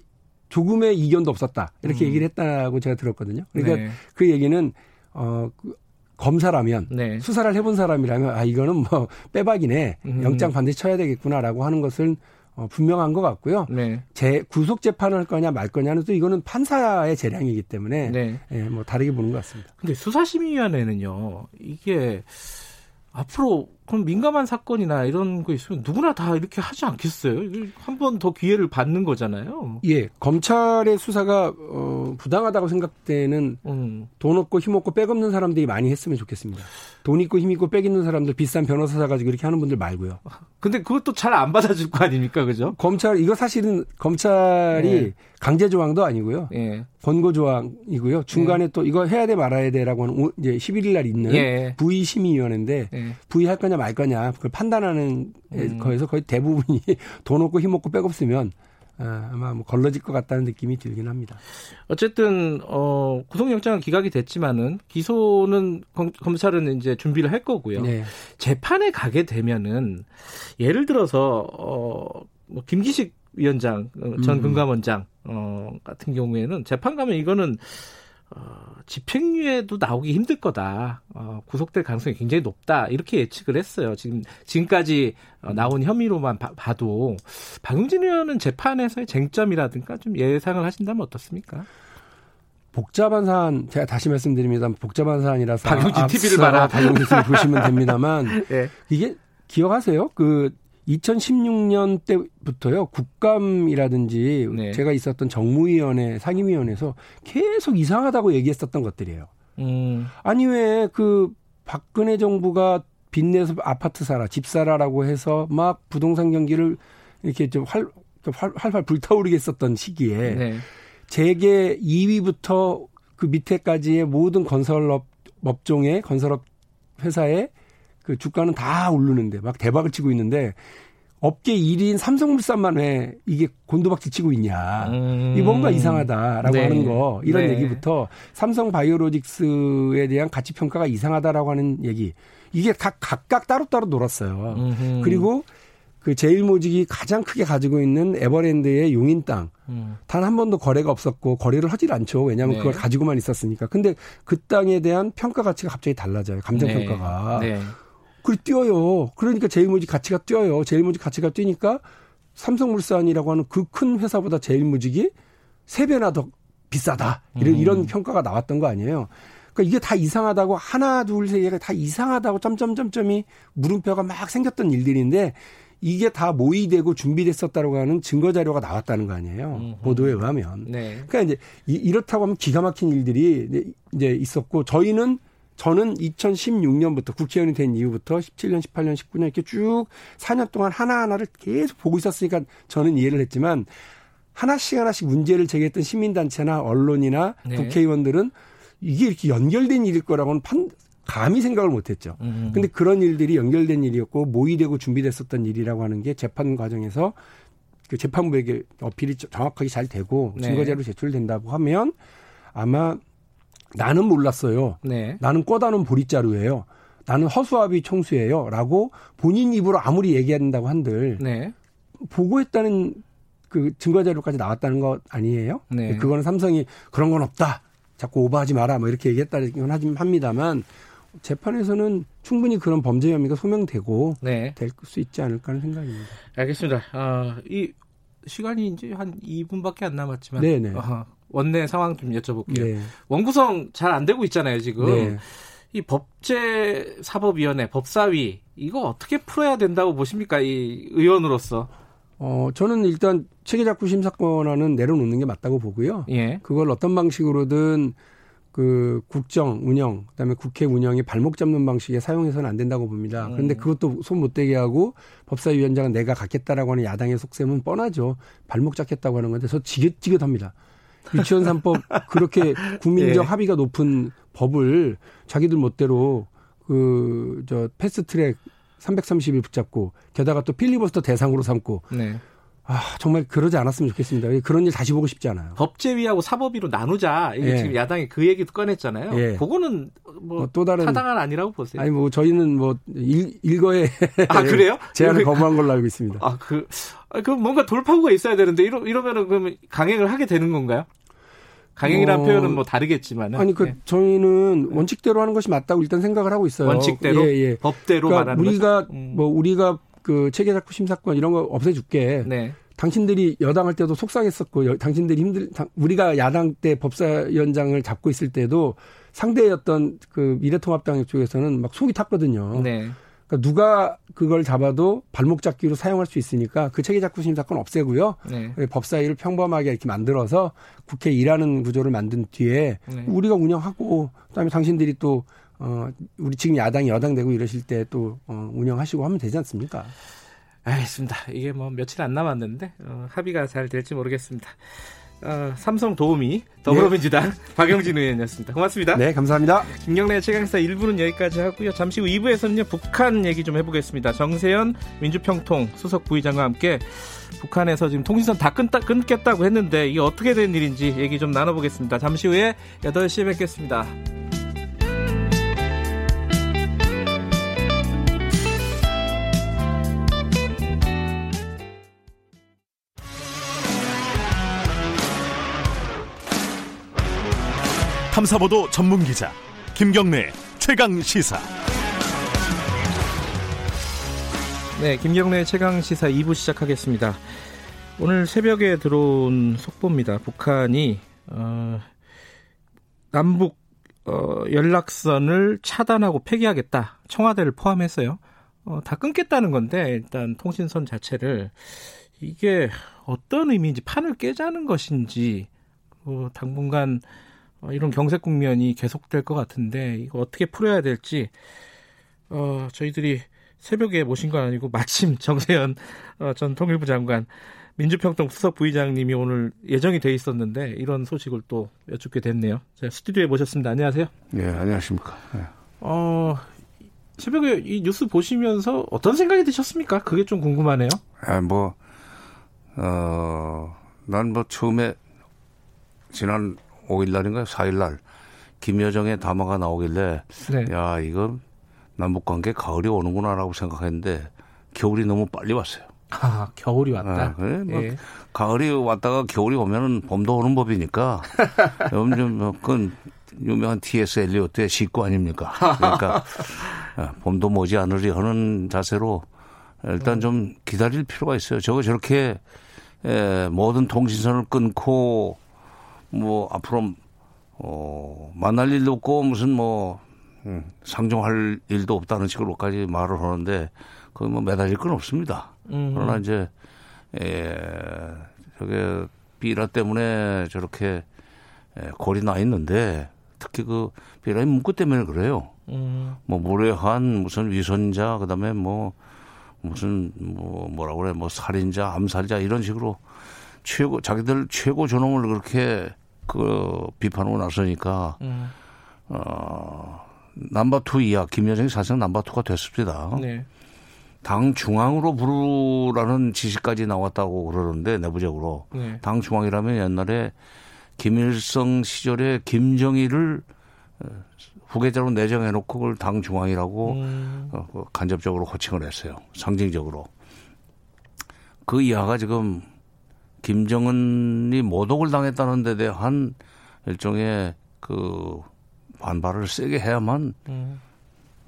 조금의 이견도 없었다. 이렇게 음. 얘기를 했다고 제가 들었거든요. 그러니까 네. 그 얘기는 어그 검사라면 네. 수사를 해본 사람이라면 아 이거는 뭐 빼박이네 음. 영장 반드시 쳐야 되겠구나라고 하는 것을 어, 분명한 것 같고요. 네. 제 구속 재판을 할 거냐 말 거냐는 또 이거는 판사의 재량이기 때문에 네. 예, 뭐 다르게 보는 것 같습니다. 근데 수사심의위원회는요 이게 앞으로 그럼 민감한 사건이나 이런 거 있으면 누구나 다 이렇게 하지 않겠어요? 한 번 더 기회를 받는 거잖아요. 예, 검찰의 수사가 어, 부당하다고 생각되는 음. 돈 없고 힘 없고 빽 없는 사람들이 많이 했으면 좋겠습니다. 돈 있고 힘 있고 빽 있는 사람들 비싼 변호사 사가지고 이렇게 하는 분들 말고요. 근데 그것도 잘 안 받아줄 거 아닙니까, 그죠? 검찰 이거 사실은 검찰이 예. 강제 조항도 아니고요. 예. 권고 조항이고요. 중간에 예. 또 이거 해야 돼 말아야 돼라고 하는 이제 11일 날 있는 예. 부의 심의위원회인데 예. 부의할 거냐 말 거냐 그걸 판단하는 음. 거에서 거의 대부분이 돈 없고 힘 없고 백 없으면 어, 아마 뭐 걸러질 것 같다는 느낌이 들긴 합니다. 어쨌든 어 구속영장은 기각이 됐지만은 기소는 검, 검찰은 이제 준비를 할 거고요. 네. 재판에 가게 되면은 예를 들어서 어 뭐 김기식 위원장 어, 전 음. 금감원장 어 같은 경우에는 재판 가면 이거는 어, 집행유예도 나오기 힘들 거다. 어, 구속될 가능성이 굉장히 높다. 이렇게 예측을 했어요. 지금 지금까지 어, 나온 혐의로만 봐, 봐도 박용진 의원은 재판에서의 쟁점이라든가 좀 예상을 하신다면 어떻습니까? 복잡한 사안 제가 다시 말씀드립니다. 복잡한 사안이라서 박용진 TV를 봐라. 박용진 TV를 보시면 됩니다만 네. 이게 기억하세요? 그 2016년 때부터요 국감이라든지 네. 제가 있었던 정무위원회 상임위원회에서 계속 이상하다고 얘기했었던 것들이에요. 음. 아니 왜 그 박근혜 정부가 빚내서 아파트 사라, 집 사라라고 해서 막 부동산 경기를 이렇게 좀 활, 활 활 불타오르게 했었던 시기에 네. 재계 2위부터 그 밑에까지의 모든 건설업 업종의 건설업 회사의 그 주가는 다 오르는데 막 대박을 치고 있는데 업계 1위인 삼성물산만 왜 이게 곤두박질 치고 있냐. 음. 이 뭔가 이상하다라고 네. 하는 거 이런 네. 얘기부터 삼성 바이오로직스에 대한 가치 평가가 이상하다라고 하는 얘기. 이게 각 각각 따로따로 놀았어요. 음흠. 그리고 그 제일모직이 가장 크게 가지고 있는 에버랜드의 용인 땅. 음. 단한 번도 거래가 없었고 거래를 하질 않죠. 왜냐하면 네. 그걸 가지고만 있었으니까. 근데 그 땅에 대한 평가 가치가 갑자기 달라져요. 감정 네. 평가가. 네. 그리 뛰어요. 그러니까 제일모직 가치가 뛰어요. 제일모직 가치가 뛰니까 삼성물산이라고 하는 그 큰 회사보다 제일모직이 세 배나 더 비싸다. 이런, 음. 이런 평가가 나왔던 거 아니에요. 그러니까 이게 다 이상하다고 하나 둘 세 개가 다 이상하다고 점점점점이 물음표가 막 생겼던 일들인데 이게 다 모의되고 준비됐었다고 하는 증거 자료가 나왔다는 거 아니에요. 음흠. 보도에 의하면. 네. 그러니까 이제 이렇다고 하면 기가 막힌 일들이 이제 있었고 저희는 저는 2016년부터 국회의원이 된 이후부터 17년, 18년, 19년 이렇게 쭉 4년 동안 하나하나를 계속 보고 있었으니까 저는 이해를 했지만 하나씩 하나씩 문제를 제기했던 시민단체나 언론이나 네. 국회의원들은 이게 이렇게 연결된 일일 거라고는 판, 감히 생각을 못했죠. 음. 근데 그런 일들이 연결된 일이었고 모의되고 준비됐었던 일이라고 하는 게 재판 과정에서 그 재판부에게 어필이 정확하게 잘 되고 네. 증거자료 제출된다고 하면 아마 나는 몰랐어요. 네. 나는 꿔다는 보릿자루예요. 나는 허수아비 총수예요. 라고 본인 입으로 아무리 얘기한다고 한들 네. 보고했다는 그 증거 자료까지 나왔다는 것 아니에요? 네. 그거는 삼성이 그런 건 없다. 자꾸 오버하지 마라. 뭐 이렇게 얘기했다는 건 합니다만 재판에서는 충분히 그런 범죄 혐의가 소명되고 네. 될수 있지 않을까 하는 생각입니다. 알겠습니다. 어, 이 시간이 이제 한 2분밖에 안 남았지만 네네. 어, 원내 상황 좀 여쭤볼게요. 네. 원구성 잘 안 되고 있잖아요, 지금. 네. 이 법제사법위원회, 법사위 이거 어떻게 풀어야 된다고 보십니까, 이 의원으로서? 어, 저는 일단 체계작구 심사권안은 내려놓는 게 맞다고 보고요. 예. 그걸 어떤 방식으로든 그 국정 운영, 그다음에 국회 운영에 발목 잡는 방식에 사용해서는 안 된다고 봅니다. 음. 그런데 그것도 손 못 대게 하고 법사위원장은 내가 갖겠다라고 하는 야당의 속셈은 뻔하죠. 발목 잡겠다고 하는 건데 저 지긋지긋합니다. 유치원 3법 그렇게 국민적 예. 합의가 높은 법을 자기들 멋대로 그 저 패스트 트랙 330일 붙잡고 게다가 또 필리버스터 대상으로 삼고 네. 아, 정말 그러지 않았으면 좋겠습니다. 그런 일 다시 보고 싶지 않아요. 법제위하고 사법위로 나누자. 이게 예. 지금 야당이 그 얘기도 꺼냈잖아요. 예. 그거는 뭐, 뭐또 다른 타당한 아니라고 보세요. 아니 뭐 저희는 뭐 일, 일거에 아 그래요? 제안을 거부한 걸로 알고 있습니다. 아그 아, 그 뭔가 돌파구가 있어야 되는데 이러 이러면은 그러면 강행을 하게 되는 건가요? 강행이라는 어, 표현은 뭐 다르겠지만 아니 그 예. 저희는 원칙대로 하는 것이 맞다고 일단 생각을 하고 있어요. 원칙대로 예, 예. 법대로 그러니까 말하는 우리가 음. 뭐 우리가 그 체계작구 심사권 이런 거 없애줄게. 네. 당신들이 여당할 때도 속상했었고 당신들이 힘들 우리가 야당 때 법사위원장을 잡고 있을 때도 상대였던 그 미래통합당 쪽에서는 막 속이 탔거든요. 네. 그러니까 누가 그걸 잡아도 발목 잡기로 사용할 수 있으니까 그 체계작구 심사권 없애고요. 네. 법사위를 평범하게 이렇게 만들어서 국회 일하는 구조를 만든 뒤에 네. 우리가 운영하고 그다음에 당신들이 또 어, 우리 지금 야당이 여당 되고 이러실 때 또 어, 운영하시고 하면 되지 않습니까? 알겠습니다. 이게 뭐 며칠 안 남았는데 어, 합의가 잘 될지 모르겠습니다. 어, 삼성 도우미 더불어민주당 네. 박영진 의원이었습니다. 고맙습니다. 네, 감사합니다. 김경래 최강사 1부는 여기까지 하고요. 잠시 후 2부에서는요 북한 얘기 좀 해보겠습니다. 정세현 민주평통 수석 부의장과 함께 북한에서 지금 통신선 다 끊다, 끊겠다고 했는데 이게 어떻게 된 일인지 얘기 좀 나눠보겠습니다. 잠시 후에 8시에 뵙겠습니다. 탐사보도 전문 기자 김경래 최강 시사. 네, 김경래 최강 시사 2부 시작하겠습니다. 오늘 새벽에 들어온 속보입니다. 북한이 어, 남북 어, 연락선을 차단하고 폐기하겠다. 청와대를 포함해서요. 어, 다 끊겠다는 건데 일단 통신선 자체를 이게 어떤 의미인지 판을 깨자는 것인지 어, 당분간 어, 이런 경색 국면이 계속될 것 같은데 이거 어떻게 풀어야 될지 어, 저희들이 새벽에 모신 건 아니고 마침 정세현 어, 전 통일부 장관 민주평통 수석 부의장님이 오늘 예정이 돼 있었는데 이런 소식을 또 여쭙게 됐네요. 제가 스튜디오에 모셨습니다. 안녕하세요. 네, 안녕하십니까. 네. 어, 새벽에 이 뉴스 보시면서 어떤 생각이 드셨습니까? 그게 좀 궁금하네요. 아, 뭐, 어, 난 뭐 처음에 지난 5일 날인가요? 4일 날 김여정의 담화가 나오길래 네. 야 이거 남북 관계 가을이 오는구나라고 생각했는데 겨울이 너무 빨리 왔어요. 아 겨울이 왔다. 아, 그래 뭐 예. 가을이 왔다가 겨울이 오면은 봄도 오는 법이니까 요즘 뭐 그건 유명한 T.S. 엘리오트의 식구 아닙니까? 그러니까 아, 봄도 머지 않으리 하는 자세로 일단 좀 기다릴 필요가 있어요. 저거 저렇게 에, 모든 통신선을 끊고 뭐 앞으로 어 만날 일도 없고 무슨 뭐 음, 상종할 일도 없다는 식으로까지 말을 하는데 거의 뭐 매달릴 건 없습니다. 음. 그러나 이제 에, 저게 비라 때문에 저렇게 에, 골이 나 있는데 특히 그 비라의 문구 때문에 그래요. 음. 뭐 무례한 무슨 위선자 그다음에 뭐 무슨 뭐 뭐라고 그래 뭐 살인자 암살자 이런 식으로 최고 자기들 최고 존엄을 그렇게 그 비판하고 나서니까 음. 어 number two 이하 김여정이 사실상 number two가 됐습니다. 네. 당 중앙으로 부르라는 지시까지 나왔다고 그러는데 내부적으로 네. 당 중앙이라면 옛날에 김일성 시절에 김정일을 어, 후계자로 내정해놓고 그걸 당 중앙이라고 음. 어, 그 간접적으로 호칭을 했어요. 상징적으로. 그 이하가 지금 김정은이 모독을 당했다는 데 대한 일종의 그 반발을 세게 해야만 음.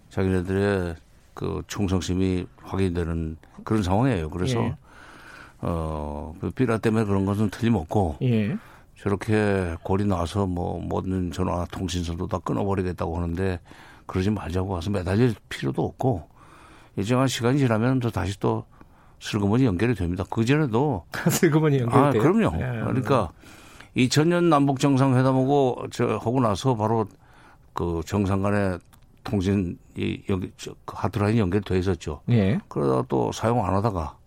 자기네들의 그 충성심이 확인되는 그런 상황이에요. 그래서 예. 어, 그 비라 때문에 그런 것은 틀림없고 예. 저렇게 골이 나서 뭐 모든 전화 통신선도 다 끊어버리겠다고 하는데 그러지 말자고 와서 매달릴 필요도 없고 일정한 시간이 지나면 또 다시 또 슬그머니 연결이 됩니다. 그 전에도 슬그머니 연결이 아, 돼요? 그럼요. 예. 그러니까 2000년 남북 정상회담하고 저 하고 나서 바로 그 정상 간의 통신 이 여기 저, 그 하트라인이 연결돼 있었죠. 예. 그러다가 또 사용 안 하다가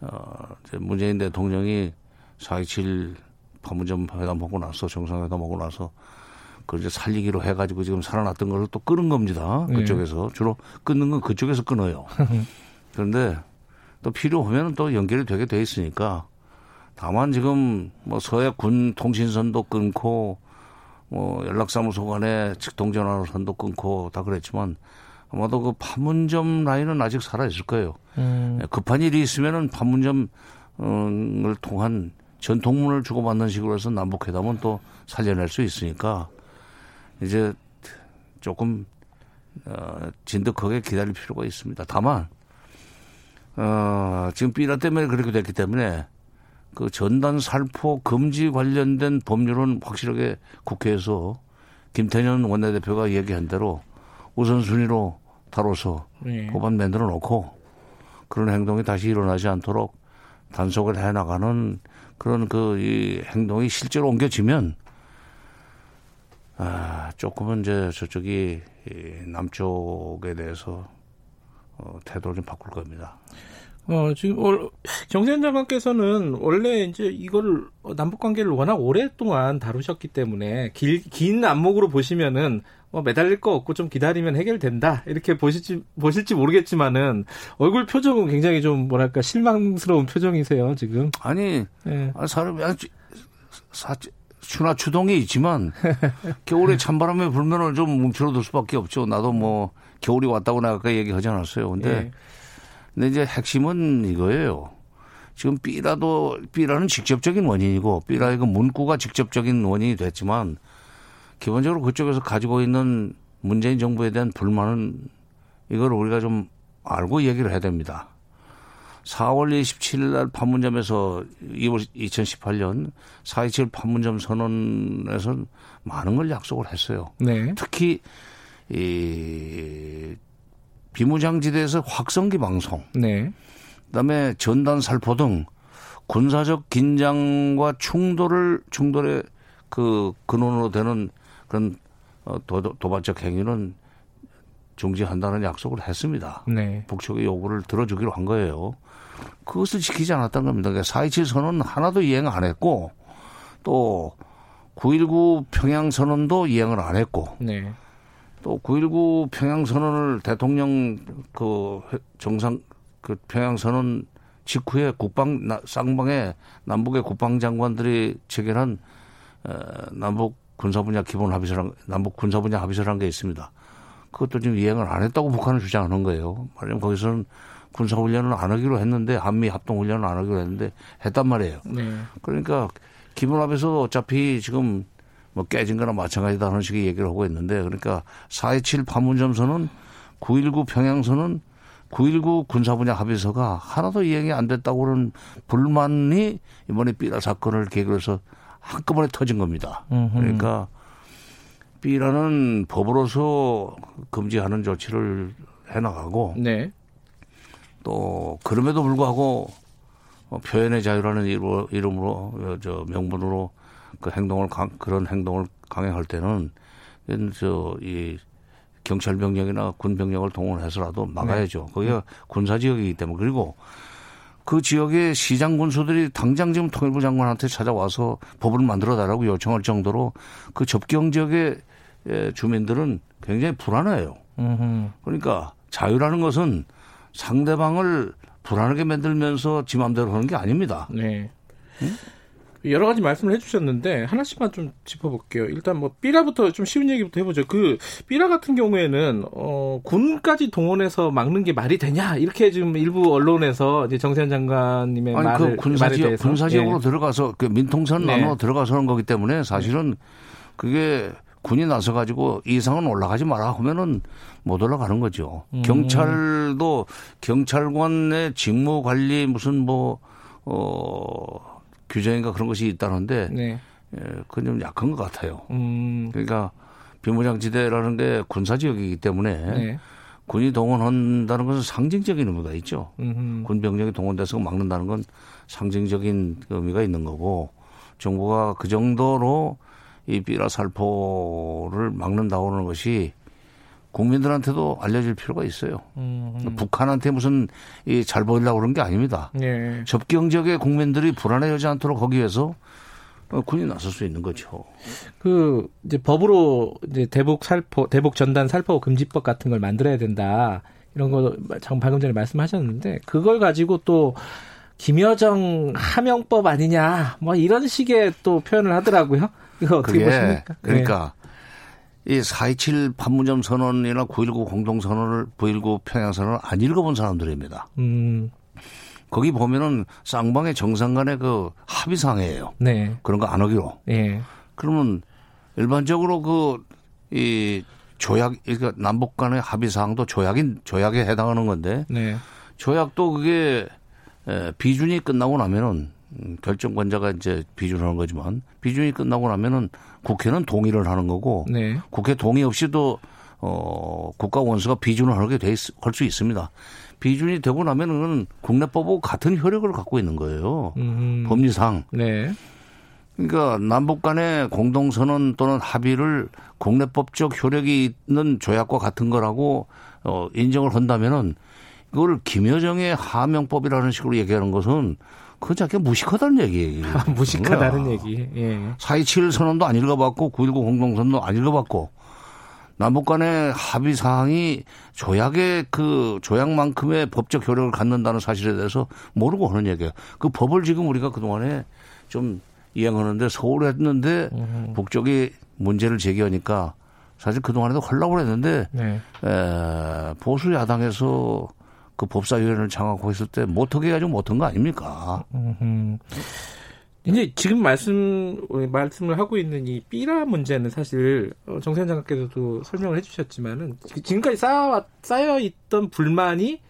어 문재인 대통령이 4.27 판문점 회담하고 나서 정상회담하고 나서 그 이제 살리기로 해가지고 지금 살아났던 걸또 끊은 겁니다. 예. 그쪽에서 예. 주로 끊는 건 그쪽에서 끊어요. 그런데 또 필요하면 또 연결이 되게 돼 있으니까 다만 지금 뭐 서해 군 통신선도 끊고 뭐 연락사무소 간에 직통전화 선도 끊고 다 그랬지만 아마도 그 판문점 라인은 아직 살아 있을 거예요. 음. 예, 급한 일이 있으면은 판문점을 통한 전통문을 주고받는 식으로 해서 남북회담은 또 살려낼 수 있으니까 이제 조금 어, 진득하게 기다릴 필요가 있습니다. 다만 어, 지금 삐라 때문에 그렇게 됐기 때문에 그 전단 살포 금지 관련된 법률은 확실하게 국회에서 김태년 원내대표가 얘기한 대로 우선순위로 다뤄서 네. 법안 만들어 놓고 그런 행동이 다시 일어나지 않도록 단속을 해 나가는 그런 그 이 행동이 실제로 옮겨지면 아, 조금은 이제 저쪽이 이 남쪽에 대해서 어, 태도를 좀 바꿀 겁니다. 어, 지금, 정세현 장관께서는 원래 이제 이걸 남북 관계를 워낙 오랫동안 다루셨기 때문에 길, 긴 안목으로 보시면은 뭐 매달릴 거 없고 좀 기다리면 해결된다. 이렇게 보실지, 보실지 모르겠지만은 얼굴 표정은 굉장히 좀 뭐랄까 실망스러운 표정이세요, 지금. 아니, 네. 사람이 사, 추나 추동이 있지만 겨울에 찬바람에 불면은 좀 뭉쳐들 수밖에 없죠. 나도 뭐 겨울이 왔다고 내가 아까 얘기하지 않았어요. 근데 네. 근데 이제 핵심은 이거예요. 지금 B라도 B라는 직접적인 원인이고 B라의 그 문구가 직접적인 원인이 됐지만 기본적으로 그쪽에서 가지고 있는 문재인 정부에 대한 불만은 이걸 우리가 좀 알고 얘기를 해야 됩니다. 4월 27일 날 판문점에서 2월 2018년 4.27 판문점 선언에서 많은 걸 약속을 했어요. 네. 특히 이 비무장지대에서 확성기 방송, 네. 그다음에 전단 살포 등 군사적 긴장과 충돌을 충돌의 그 근원으로 되는 그런 어, 도, 도발적 행위는 중지한다는 약속을 했습니다. 네. 북측의 요구를 들어주기로 한 거예요. 그것을 지키지 않았던 겁니다. 그러니까 4.27 선언 하나도 이행 안 했고 또 9.19 평양 선언도 이행을 안 했고 네. 또 9.19 평양선언을 대통령 그 정상 그 평양선언 직후에 국방 쌍방에 남북의 국방장관들이 체결한 어, 남북 군사분야 기본 합의서란 남북 군사분야 합의서란 게 있습니다. 그것도 지금 이행을 안 했다고 북한은 주장하는 거예요. 말하자면 거기서는 군사훈련을 안 하기로 했는데 한미 합동훈련을 안 하기로 했는데 했단 말이에요. 네. 그러니까 기본 합의서 어차피 지금 뭐 깨진 거나 마찬가지다 하는 식의 얘기를 하고 있는데 그러니까 4.27 판문점선은 9.19 평양선은 9.19 군사분야 합의서가 하나도 이행이 안 됐다고 그런 불만이 이번에 삐라 사건을 계기로 해서 한꺼번에 터진 겁니다. 그러니까 삐라는 법으로서 금지하는 조치를 해나가고 네. 또 그럼에도 불구하고 어, 표현의 자유라는 이름으로 저 명분으로 그 행동을 강, 그런 행동을 강행할 때는 저이 경찰 병력이나 군 병력을 동원해서라도 막아야죠. 네. 거기가 군사 지역이기 때문에 그리고 그 지역의 시장 군수들이 당장 지금 통일부 장관한테 찾아와서 법을 만들어 달라고 요청할 정도로 그 접경 지역의 주민들은 굉장히 불안해요. 그러니까 자유라는 것은 상대방을 불안하게 만들면서 지 맘대로 하는 게 아닙니다. 네. 응? 여러 가지 말씀을 해주셨는데 하나씩만 좀 짚어볼게요. 일단 뭐 삐라부터 좀 쉬운 얘기부터 해보죠. 그 삐라 같은 경우에는 어 군까지 동원해서 막는 게 말이 되냐 이렇게 지금 일부 언론에서 이제 정세현 장관님의 아니, 말을 그 군사지역 군사지역으로 네. 들어가서 그 민통선 네. 나눠 들어가서 하는 거기 때문에 사실은 그게 군이 나서 가지고 이상은 올라가지 마라 하면은 못 올라가는 거죠. 음. 경찰도 경찰관의 직무 관리 무슨 뭐 어. 규정인가 그런 것이 있다는데 네. 예, 그건 좀 약한 것 같아요. 음. 그러니까 비무장지대라는 게 군사지역이기 때문에 네. 군이 동원한다는 것은 상징적인 의미가 있죠. 음흠. 군 병력이 동원돼서 막는다는 건 상징적인 의미가 있는 거고 정부가 그 정도로 이 삐라 살포를 막는다고 하는 것이 국민들한테도 알려질 필요가 있어요. 음. 북한한테 무슨 이잘 보이려고 그런 게 아닙니다. 예. 접경 지역의 국민들이 불안해하지 않도록 거기 에서 군이 나설 수 있는 거죠. 그 이제 법으로 이제 대북 살포, 대북 전단 살포 금지법 같은 걸 만들어야 된다. 이런 거 방금 전에 말씀하셨는데 그걸 가지고 또 김여정 하명법 아니냐 뭐 이런 식의 또 표현을 하더라고요. 이거 어떻게 보십니까? 그러니까 네. 이4.27 판문점 선언이나 9.19 공동선언을 9.19 평양선언을 안 읽어본 사람들입니다. 음. 거기 보면은 쌍방의 정상 간의 그 합의상이에요. 네. 그런 거 안 하기로. 네. 그러면 일반적으로 그 이 조약, 그러니까 남북 간의 합의사항도 조약인, 조약에 해당하는 건데. 네. 조약도 그게 비준이 끝나고 나면은 음, 결정권자가 이제 비준하는 거지만 비준이 끝나고 나면은 국회는 동의를 하는 거고 네. 국회 동의 없이도 어 국가 원수가 비준을 하게 돼 할 수 있습니다. 비준이 되고 나면은 국내법하고 같은 효력을 갖고 있는 거예요. 음. 법리상. 네. 그러니까 남북 간의 공동선언 또는 합의를 국내법적 효력이 있는 조약과 같은 거라고 어 인정을 한다면은 이걸 김여정의 하명법이라는 식으로 얘기하는 것은 그건 자기가 무식하다는 얘기예요. 무식하다는 얘기. 예. 4.27 선언도 안 읽어봤고 9.19 공동선언도 안 읽어봤고 남북 간의 합의 사항이 조약의 그 조약만큼의 법적 효력을 갖는다는 사실에 대해서 모르고 하는 얘기예요. 그 법을 지금 우리가 그동안에 좀 이행하는데 서울에 했는데 음. 북쪽이 문제를 제기하니까 사실 그동안에도 하려고 했는데 네. 에, 보수 야당에서 그 법사위원회를 장악하고 있을 때 못하게 해가지고 못한 거 아닙니까? 음흠. 이제 지금 말씀 말씀을 하고 있는 이 삐라 문제는 사실 어, 정세현 장관께서도 설명을 해주셨지만은 지금까지 쌓여 쌓여 있던 불만이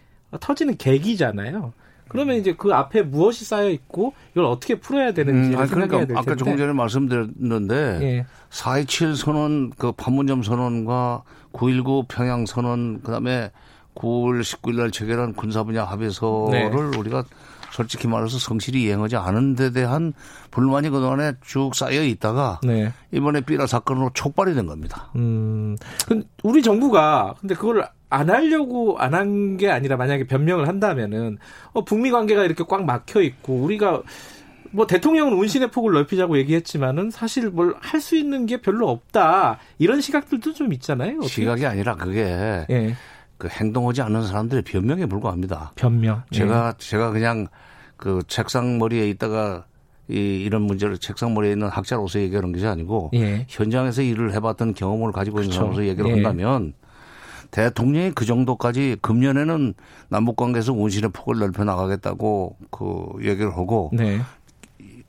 터지는 계기잖아요. 그러면 이제 그 앞에 무엇이 쌓여 있고 이걸 어떻게 풀어야 되는지 음, 그러니까 될 아까 조금 전에 말씀드렸는데 예. 4.27 선언 그 판문점 선언과 9.19 평양 선언 그다음에 9월 19일 날 체결한 군사 분야 합의서를 네. 우리가 솔직히 말해서 성실히 이행하지 않은 데 대한 불만이 그동안에 쭉 쌓여 있다가 네. 이번에 삐라 사건으로 촉발이 된 겁니다. 음. 우리 정부가 근데 그걸 안 하려고 안 한 게 아니라 만약에 변명을 한다면은 어, 북미 관계가 이렇게 꽉 막혀 있고 우리가 뭐 대통령은 운신의 폭을 넓히자고 얘기했지만은 사실 뭘 할 수 있는 게 별로 없다 이런 시각들도 좀 있잖아요. 어떻게? 시각이 아니라 그게 예. 그 행동하지 않는 사람들의 변명에 불과합니다. 변명. 제가 예. 제가 그냥 그 책상 머리에 있다가 이 이런 문제를 책상 머리에 있는 학자로서 얘기하는 것이 아니고 예. 현장에서 일을 해봤던 경험을 가지고 있는. 사람으로서 얘기를 예. 한다면 대통령이 그 정도까지 금년에는 남북 관계에서 운신의 폭을 넓혀 나가겠다고 그 얘기를 하고 네.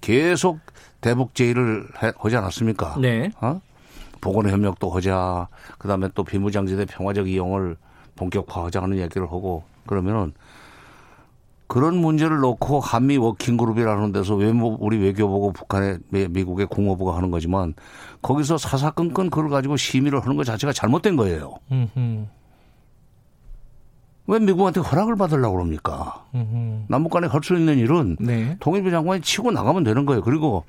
계속 대북 제의를 하지 않았습니까? 네. 어? 보건 협력도 하자. 그다음에 또 비무장지대 평화적 이용을 본격화하자는 얘기를 하고 그러면은 그런 문제를 놓고 한미 워킹그룹이라는 데서 외무 우리 외교부고 북한의 미국의 공업부가 하는 거지만 거기서 사사건건 그걸 가지고 심의를 하는 것 자체가 잘못된 거예요. 음흠. 왜 미국한테 허락을 받으려고 그럽니까? 남북 간에 할 수 있는 일은 네. 통일부 장관이 치고 나가면 되는 거예요. 그리고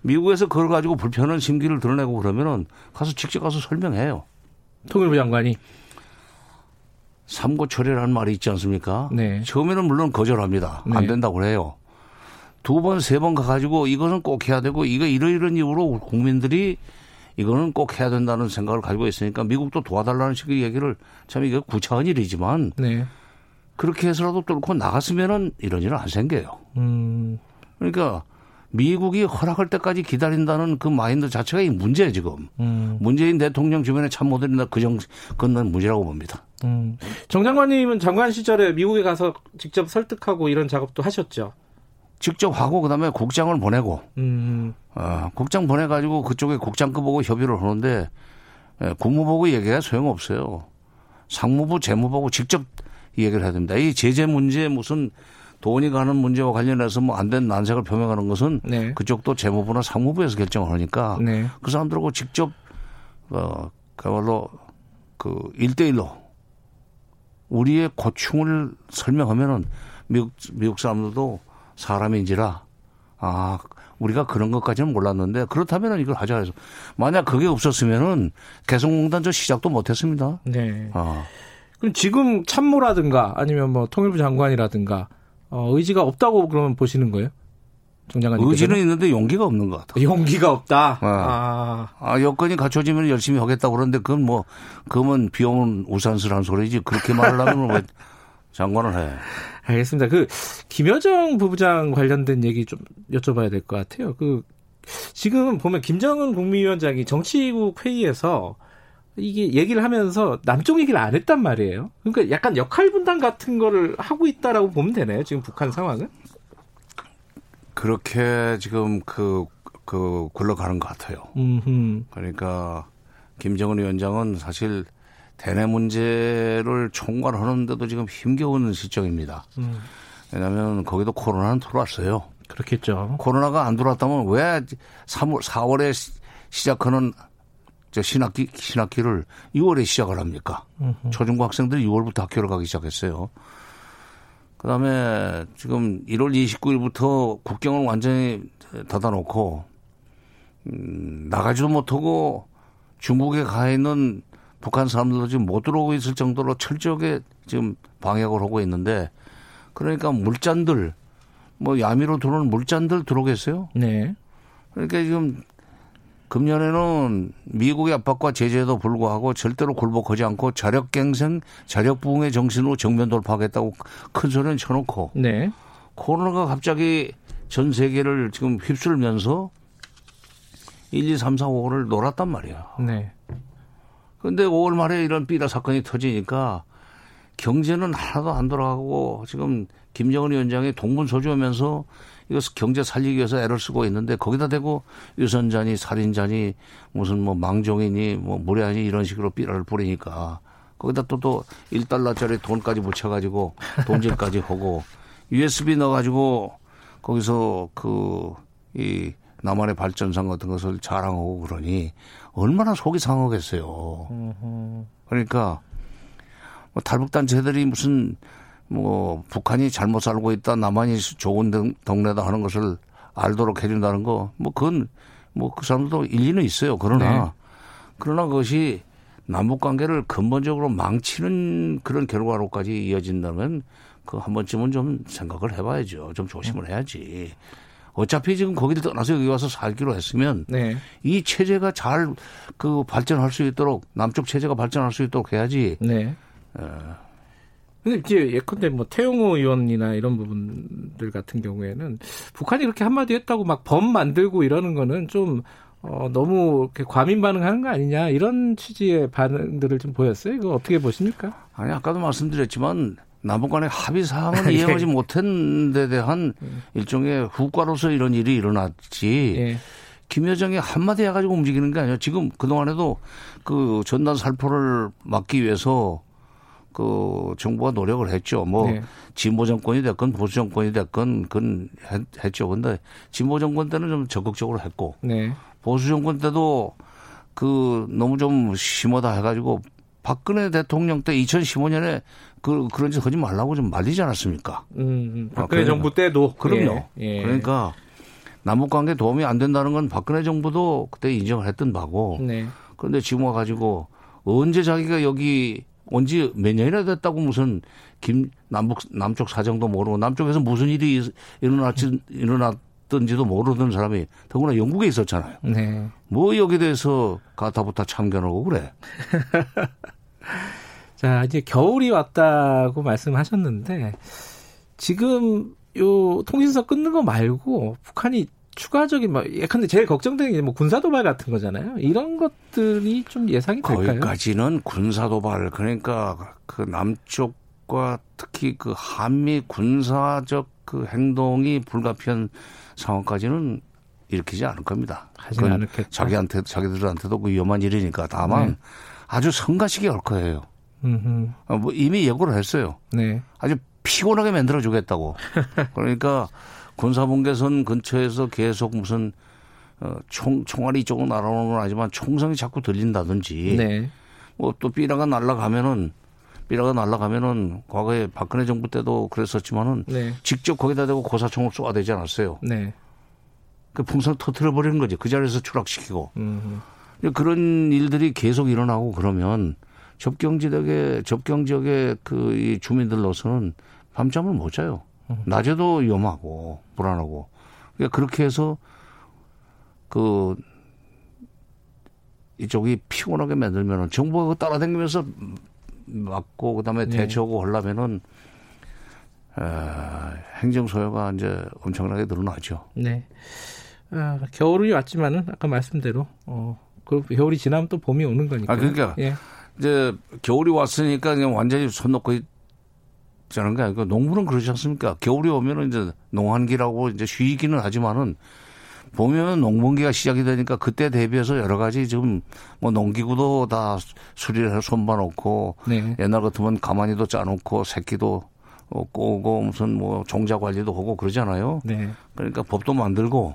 미국에서 그걸 가지고 불편한 심기를 드러내고 그러면은 가서 직접 가서 설명해요. 통일부 장관이 삼고초려라는 말이 있지 않습니까? 네. 처음에는 물론 거절합니다. 네. 안 된다고 그래요. 두 번, 세 번 가가지고 이거는 꼭 해야 되고 이거 이러이런 이유로 국민들이 이거는 꼭 해야 된다는 생각을 가지고 있으니까 미국도 도와달라는 식의 얘기를 참 이게 구차한 일이지만 네. 그렇게 해서라도 뚫고 나갔으면은 이런 일은 안 생겨요. 음. 그러니까 미국이 허락할 때까지 기다린다는 그 마인드 자체가 이 문제예요 지금. 음. 문재인 대통령 주변에 참모들이나 그정 그건 문제라고 봅니다. 음. 정 장관님은 장관 시절에 미국에 가서 직접 설득하고 이런 작업도 하셨죠. 직접 하고 그다음에 국장을 보내고 음. 어, 국장 보내가지고 그쪽에 국장급보고 협의를 하는데 예, 국무보고 얘기가 소용없어요. 상무부, 재무보고 직접 얘기를 해야 됩니다. 이 제재 문제 무슨 돈이 가는 문제와 관련해서 뭐 안 된 난색을 표명하는 것은 네. 그쪽도 재무부나 상무부에서 결정을 하니까 네. 그 사람들하고 직접 어 그야말로 그일대일로 우리의 고충을 설명하면은 미국 미국 사람들도 사람인지라 아 우리가 그런 것까지는 몰랐는데 그렇다면 이걸 하자 해서 만약 그게 없었으면은 개성공단 저 시작도 못했습니다. 네. 아. 그럼 지금 참모라든가 아니면 뭐 통일부 장관이라든가 어, 의지가 없다고 그러면 보시는 거예요? 정장관 의지는 있는데 용기가 없는 것 같아요. 용기가 없다. 네. 아. 아 여건이 갖춰지면 열심히 하겠다 고 그러는데 그건 뭐 그러면 비오는 우산스러운 소리지 그렇게 말하려면 왜 장관을 해? 알겠습니다. 그 김여정 부부장 관련된 얘기 좀 여쭤봐야 될 것 같아요. 그 지금 보면 김정은 국무위원장이 정치국 회의에서 이게 얘기를 하면서 남쪽 얘기를 안 했단 말이에요. 그러니까 약간 역할 분담 같은 거를 하고 있다라고 보면 되나요? 지금 북한 상황은? 그렇게 지금 그, 그, 굴러가는 것 같아요. 음흠. 그러니까 김정은 위원장은 사실 대내 문제를 총괄하는데도 지금 힘겨운 시점입니다. 음. 왜냐하면 거기도 코로나는 들어왔어요. 그렇겠죠. 코로나가 안 들어왔다면 왜 3월, 4월에 시작하는 저 신학기 신학기를 6월에 시작을 합니까? 으흠. 초중고 학생들이 6월부터 학교를 가기 시작했어요. 그 다음에 지금 1월 29일부터 국경을 완전히 닫아놓고 음, 나가지도 못하고 중국에 가 있는 북한 사람들도 지금 못 들어오고 있을 정도로 철저하게 지금 방역을 하고 있는데 그러니까 물잔들 뭐 야미로 들어오는 물잔들 들어오겠어요? 네. 그러니까 지금 금년에는 미국의 압박과 제재에도 불구하고 절대로 굴복하지 않고 자력갱생, 자력부흥의 정신으로 정면 돌파하겠다고 큰 소리는 쳐놓고 네. 코로나가 갑자기 전 세계를 지금 휩쓸면서 1, 2, 3, 4, 5를 놀았단 말이야. 네. 근데 5월 말에 이런 삐라 사건이 터지니까 경제는 하나도 안 돌아가고 지금 김정은 위원장이 동분서주하면서 이거 경제 살리기 위해서 애를 쓰고 있는데 거기다 대고 유선자니 살인자니 무슨 뭐 망종이니 뭐 무례하니 이런 식으로 삐라를 뿌리니까 거기다 또 또 1달러짜리 돈까지 붙여가지고 돈질까지 하고 USB 넣어가지고 거기서 그 이 남한의 발전상 같은 것을 자랑하고 그러니 얼마나 속이 상하겠어요. 그러니까 뭐 탈북단체들이 무슨 뭐 북한이 잘못 살고 있다 남한이 좋은 동네다 하는 것을 알도록 해준다는 거 뭐 그건 뭐 그 사람들도 일리는 있어요. 그러나 네. 그러나 그것이 남북 관계를 근본적으로 망치는 그런 결과로까지 이어진다면 그 한 번쯤은 좀 생각을 해봐야죠. 좀 조심을 해야지. 어차피 지금 거기를 떠나서 여기 와서 살기로 했으면 네. 이 체제가 잘 그 발전할 수 있도록 남쪽 체제가 발전할 수 있도록 해야지. 네. 어. 근데 이제 예컨대 뭐 태용호 의원이나 이런 부분들 같은 경우에는 북한이 그렇게 한마디 했다고 막 범 만들고 이러는 거는 좀 어, 너무 이렇게 과민 반응하는 거 아니냐 이런 취지의 반응들을 좀 보였어요. 이거 어떻게 보십니까? 아니 아까도 말씀드렸지만 남북 간의 합의 사항을 예. 이행하지 못한 데 대한 예. 일종의 후과로서 이런 일이 일어났지. 예. 김여정이 한마디 해가지고 움직이는 게 아니에요. 지금 그동안에도 그 전단 살포를 막기 위해서 그 정부가 노력을 했죠. 뭐 네. 진보 정권이 됐건 보수 정권이 됐건 그건 했죠. 근데 진보 정권 때는 좀 적극적으로 했고 네. 보수 정권 때도 그 너무 좀 심하다 해가지고 박근혜 대통령 때 2015년에 그 그런 짓 하지 말라고 좀 말리지 않았습니까? 음, 음. 박근혜 아, 정부 때도 그럼요. 예, 예. 그러니까 남북 관계 도움이 안 된다는 건 박근혜 정부도 그때 인정을 했던 바고. 네. 그런데 지금 와 가지고 언제 자기가 여기 온 지 몇 년이나 됐다고 무슨 김 남북 남쪽 사정도 모르고 남쪽에서 무슨 일이 일어났지 일어났던지도 모르던 사람이 더구나 영국에 있었잖아요. 네. 뭐 여기 대해서 가타부타 참견하고 그래. 자 이제 겨울이 왔다고 말씀하셨는데 지금 요 통신선 끊는 거 말고 북한이 추가적인 뭐 예컨대 제일 걱정되는 게 뭐 군사 도발 같은 거잖아요. 이런 것들이 좀 예상이 될까요? 거기까지는 군사 도발 그러니까 그 남쪽과 특히 그 한미 군사적 그 행동이 불가피한 상황까지는 일으키지 않을 겁니다. 하지 않을겠죠. 자기한테 자기들한테도 그 위험한 일이니까 다만 네. 아주 성가시게 할 거예요. 음흠. 어, 뭐 이미 예고를 했어요. 네. 아주 피곤하게 만들어 주겠다고. 그러니까 군사분계선 근처에서 계속 무슨 어, 총, 총알이 이쪽으로 날아오는 건 아니지만 총성이 자꾸 들린다든지 네. 뭐또 삐라가 날아가면은 삐라가 날아가면은 과거에 박근혜 정부 때도 그랬었지만은 네. 직접 거기다 대고 고사총을 쏘아대지 않았어요. 네. 그 풍선을 터트려 버리는 거지. 그 자리에서 추락시키고. 음 그런 일들이 계속 일어나고 그러면 접경 지역의 접경 지역의 그 이 주민들로서는 밤잠을 못 자요. 낮에도 위험하고 불안하고 그러니까 그렇게 해서 그 이쪽이 피곤하게 만들면은 정부가 따라다니면서 막고 그다음에 네. 대처하고 하려면은 어, 행정 소요가 이제 엄청나게 늘어나죠. 네. 아, 겨울이 왔지만은 아까 말씀대로 어, 그 겨울이 지나면 또 봄이 오는 거니까. 아 그러니까 예. 이제 겨울이 왔으니까 그냥 완전히 손 놓고 저는 게 아니고 농부는 그러지 않습니까? 겨울이 오면은 이제 농한기라고 이제 쉬기는 하지만은 보면 농번기가 시작이 되니까 그때 대비해서 여러 가지 지금 뭐 농기구도 다 수리를 해서 손봐 놓고 네. 옛날 같으면 가만히도 짜 놓고 새끼도 꼬고 무슨 뭐 종자 관리도 하고 그러잖아요. 네. 그러니까 법도 만들고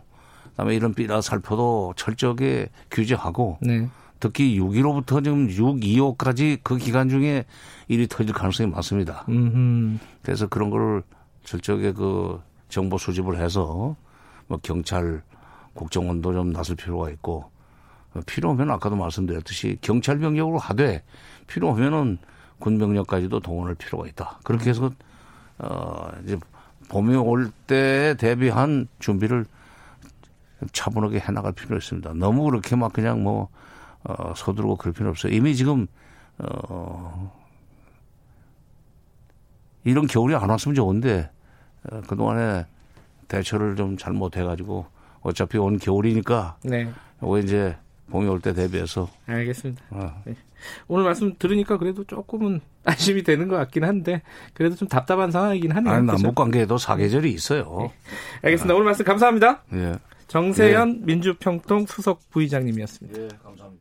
그다음에 이런 삐라 살포도 철저하게 규제하고 네. 특히 6.15부터 지금 6.25까지 그 기간 중에 일이 터질 가능성이 많습니다. 음흠. 그래서 그런 거를 철저하게 그 정보 수집을 해서 뭐 경찰 국정원도 좀 나설 필요가 있고 필요하면 아까도 말씀드렸듯이 경찰 병력으로 하되 필요하면은 군 병력까지도 동원할 필요가 있다. 그렇게 해서 어 이제 봄이 올 때에 대비한 준비를 차분하게 해나갈 필요가 있습니다. 너무 그렇게 막 그냥 뭐 어, 서두르고 그럴 필요 없어요. 이미 지금 어, 이런 겨울이 안 왔으면 좋은데 어, 그동안에 대처를 좀 잘못해가지고 어차피 온 겨울이니까 네. 이거 이제 봄이 올 때 대비해서 알겠습니다. 어. 네. 오늘 말씀 들으니까 그래도 조금은 안심이 되는 것 같긴 한데 그래도 좀 답답한 상황이긴 하네요. 아니, 남북 관계에도 사계절이 있어요. 네. 알겠습니다. 아. 오늘 말씀 감사합니다. 예. 정세현 예. 민주평통 수석 부의장님이었습니다. 예, 감사합니다.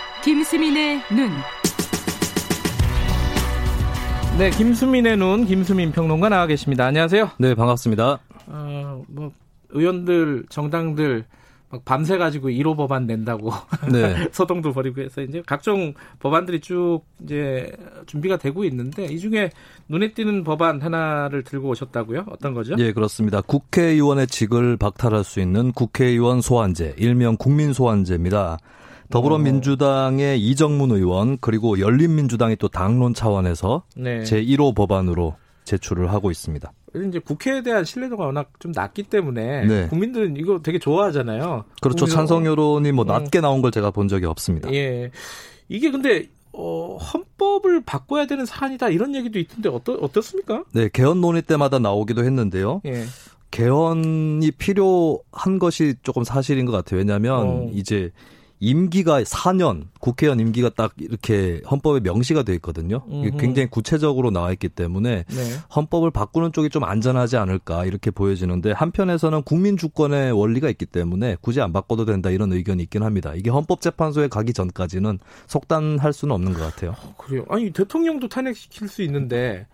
김수민의 눈 네, 김수민의 눈, 김수민 평론가 나와 계십니다. 안녕하세요. 네, 반갑습니다. 어, 뭐, 의원들, 정당들, 막 밤새 가지고 1호 법안 낸다고 네. 소동도 벌이고 해서 이제 각종 법안들이 쭉 이제 준비가 되고 있는데 이 중에 눈에 띄는 법안 하나를 들고 오셨다고요? 어떤 거죠? 예, 그렇습니다. 국회의원의 직을 박탈할 수 있는 국회의원 소환제, 일명 국민 소환제입니다. 더불어민주당의 이정문 의원 그리고 열린민주당이 또 당론 차원에서 네. 제 1호 법안으로 제출을 하고 있습니다. 이제 국회에 대한 신뢰도가 워낙 좀 낮기 때문에 네. 국민들은 이거 되게 좋아하잖아요. 그렇죠. 찬성 여론이 뭐 음. 낮게 나온 걸 제가 본 적이 없습니다. 예. 이게 근데 어, 헌법을 바꿔야 되는 사안이다 이런 얘기도 있던데 어떠, 어떻습니까? 네, 개헌 논의 때마다 나오기도 했는데요. 예. 개헌이 필요한 것이 조금 사실인 것 같아요. 왜냐하면 어. 이제 임기가 4년, 국회의원 임기가 딱 이렇게 헌법에 명시가 돼 있거든요. 굉장히 구체적으로 나와 있기 때문에 네. 헌법을 바꾸는 쪽이 좀 안전하지 않을까 이렇게 보여지는데 한편에서는 국민 주권의 원리가 있기 때문에 굳이 안 바꿔도 된다 이런 의견이 있긴 합니다. 이게 헌법재판소에 가기 전까지는 속단할 수는 없는 것 같아요. 어, 그래요. 아니 대통령도 탄핵시킬 수 있는데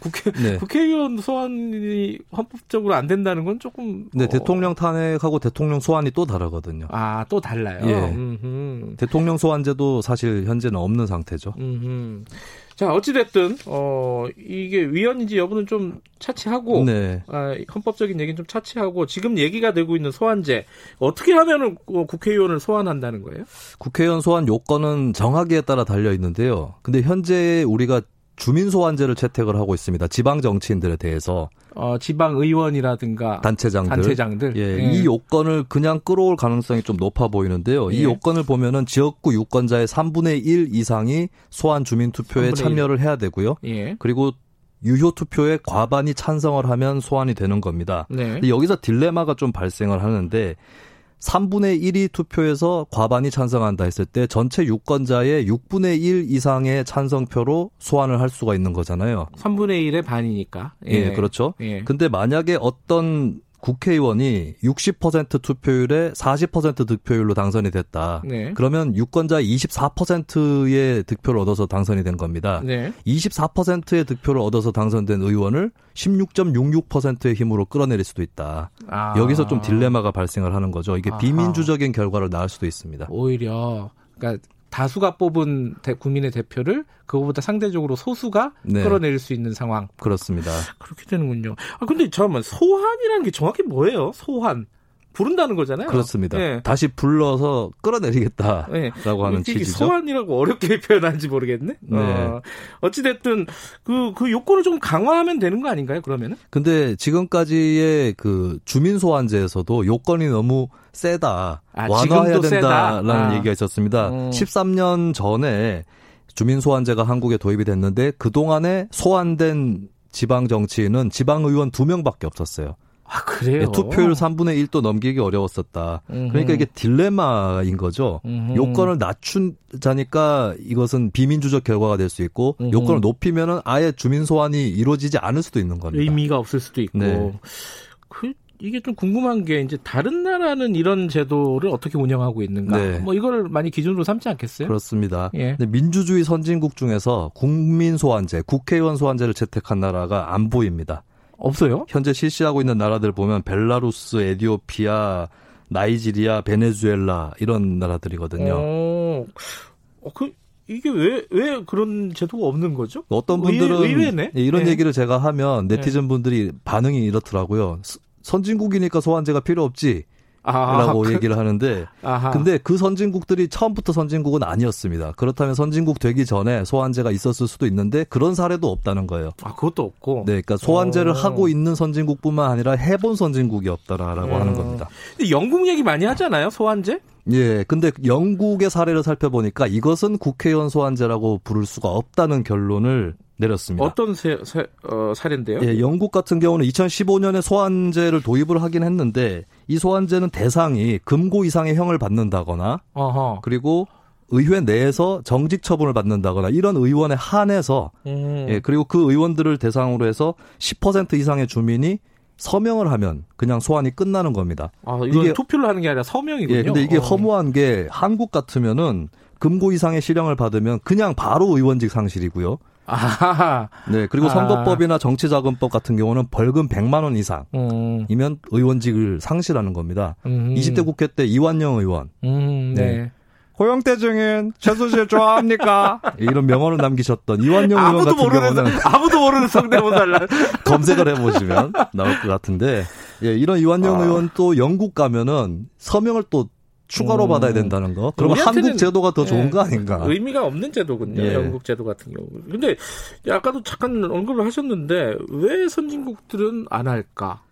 국회 네. 국회의원 소환이 헌법적으로 안 된다는 건 조금 네 어... 대통령 탄핵하고 대통령 소환이 또 다르거든요. 아 또 달라요. 예. 음흠. 대통령 소환제도 사실 현재는 없는 상태죠. 음흠. 자 어찌 됐든 어 이게 위헌인지 여부는 좀 차치하고 네. 아, 헌법적인 얘기는 좀 차치하고 지금 얘기가 되고 있는 소환제 어떻게 하면은 어, 국회의원을 소환한다는 거예요? 국회의원 소환 요건은 정하기에 따라 달려 있는데요. 근데 현재 우리가 주민 소환제를 채택을 하고 있습니다. 지방 정치인들에 대해서 어, 지방 의원이라든가 단체장들, 단체장들. 예, 예, 이 요건을 그냥 끌어올 가능성이 좀 높아 보이는데요. 예. 이 요건을 보면은 지역구 유권자의 3분의 1 이상이 소환 주민 투표에 참여를 해야 되고요. 예. 그리고 유효 투표에 과반이 찬성을 하면 소환이 되는 겁니다. 네. 여기서 딜레마가 좀 발생을 하는데 3분의 1이 투표에서 과반이 찬성한다 했을 때 전체 유권자의 6분의 1 이상의 찬성표로 소환을 할 수가 있는 거잖아요. 3분의 1의 반이니까. 예, 예 그렇죠. 예. 근데 만약에 어떤 국회의원이 60% 투표율에 40% 득표율로 당선이 됐다. 네. 그러면 유권자 24%의 득표를 얻어서 당선이 된 겁니다. 네. 24%의 득표를 얻어서 당선된 의원을 16.66%의 힘으로 끌어내릴 수도 있다. 아. 여기서 좀 딜레마가 발생을 하는 거죠. 이게. 비민주적인 결과를 낳을 수도 있습니다. 오히려 그러니까 다수가 뽑은 대, 국민의 대표를 그거보다 상대적으로 소수가 네. 끌어내릴 수 있는 상황. 그렇습니다. 그렇게 되는군요. 아 근데 잠깐만 소환이라는 게 정확히 뭐예요? 소환. 부른다는 거잖아요. 그렇습니다. 네. 다시 불러서 끌어내리겠다라고 네. 하는 취지죠. 소환이라고 어렵게 표현하는지 모르겠네. 네. 어, 어찌됐든 그, 그 요건을 좀 강화하면 되는 거 아닌가요, 그러면은? 근데 지금까지의 그 주민 소환제에서도 요건이 너무 세다. 아, 완화해야 된다라는 아. 얘기가 있었습니다. 음. 13년 전에 주민 소환제가 한국에 도입이 됐는데 그 동안에 소환된 지방 정치인은 지방 의원 2명밖에 없었어요. 아, 그래요? 네, 투표율 3분의 1도 넘기기 어려웠었다. 음흠. 그러니까 이게 딜레마인 거죠. 음흠. 요건을 낮춘 자니까 이것은 비민주적 결과가 될 수 있고 음흠. 요건을 높이면은 아예 주민 소환이 이루어지지 않을 수도 있는 겁니다. 의미가 없을 수도 있고. 네. 그 이게 좀 궁금한 게 이제 다른 나라는 이런 제도를 어떻게 운영하고 있는가? 네. 뭐 이걸 많이 기준으로 삼지 않겠어요? 그렇습니다. 예. 민주주의 선진국 중에서 국민 소환제, 국회의원 소환제를 채택한 나라가 안 보입니다. 없어요? 현재 실시하고 있는 나라들 보면 벨라루스, 에디오피아, 나이지리아, 베네수엘라 이런 나라들이거든요. 어, 어그 이게 왜, 왜 그런 제도가 없는 거죠? 어떤 분들은 의외, 네 이런 네. 얘기를 제가 하면 네티즌 분들이 반응이 이렇더라고요. 선진국이니까 소환제가 필요 없지. 라고 그, 얘기를 하는데 아하. 근데 그 선진국들이 처음부터 선진국은 아니었습니다. 그렇다면 선진국 되기 전에 소환제가 있었을 수도 있는데 그런 사례도 없다는 거예요. 아 그것도 없고. 네, 그러니까 소환제를 오. 하고 있는 선진국뿐만 아니라 해본 선진국이 없다라고 음. 하는 겁니다. 영국 얘기 많이 하잖아요, 소환제? 예, 근데 영국의 사례를 살펴보니까 이것은 국회의원 소환제라고 부를 수가 없다는 결론을 내렸습니다. 어떤 세, 세, 어, 사례인데요? 예, 영국 같은 경우는 2015년에 소환제를 도입을 하긴 했는데 이 소환제는 대상이 금고 이상의 형을 받는다거나 어허. 그리고 의회 내에서 정직 처분을 받는다거나 이런 의원에 한해서 음. 예, 그리고 그 의원들을 대상으로 해서 10% 이상의 주민이 서명을 하면 그냥 소환이 끝나는 겁니다. 아, 이게 투표를 하는 게 아니라 서명이군요. 예, 근데 이게 어. 허무한 게 한국 같으면은 금고 이상의 실형을 받으면 그냥 바로 의원직 상실이고요. 아 네, 그리고 선거법이나 정치자금법 같은 경우는 벌금 100만 원 이상이면 음. 의원직을 상실하는 겁니다. 음. 20대 국회 때 이완영 의원. 음, 네. 네. 고영태 증인 최순실 좋아합니까? 이런 명언을 남기셨던 이완영 의원 같은 모르는, 경우는 아무도 모르는 성대모사를 검색을 해보시면 나올 것 같은데 예, 이런 이완영 아. 의원 또 영국 가면은 서명을 또 추가로 음. 받아야 된다는 거. 그러면 한국 제도가 더 좋은 예, 거 아닌가? 의미가 없는 제도군요. 예. 영국 제도 같은 경우. 근데 아까도 잠깐 언급을 하셨는데 왜 선진국들은 안 할까?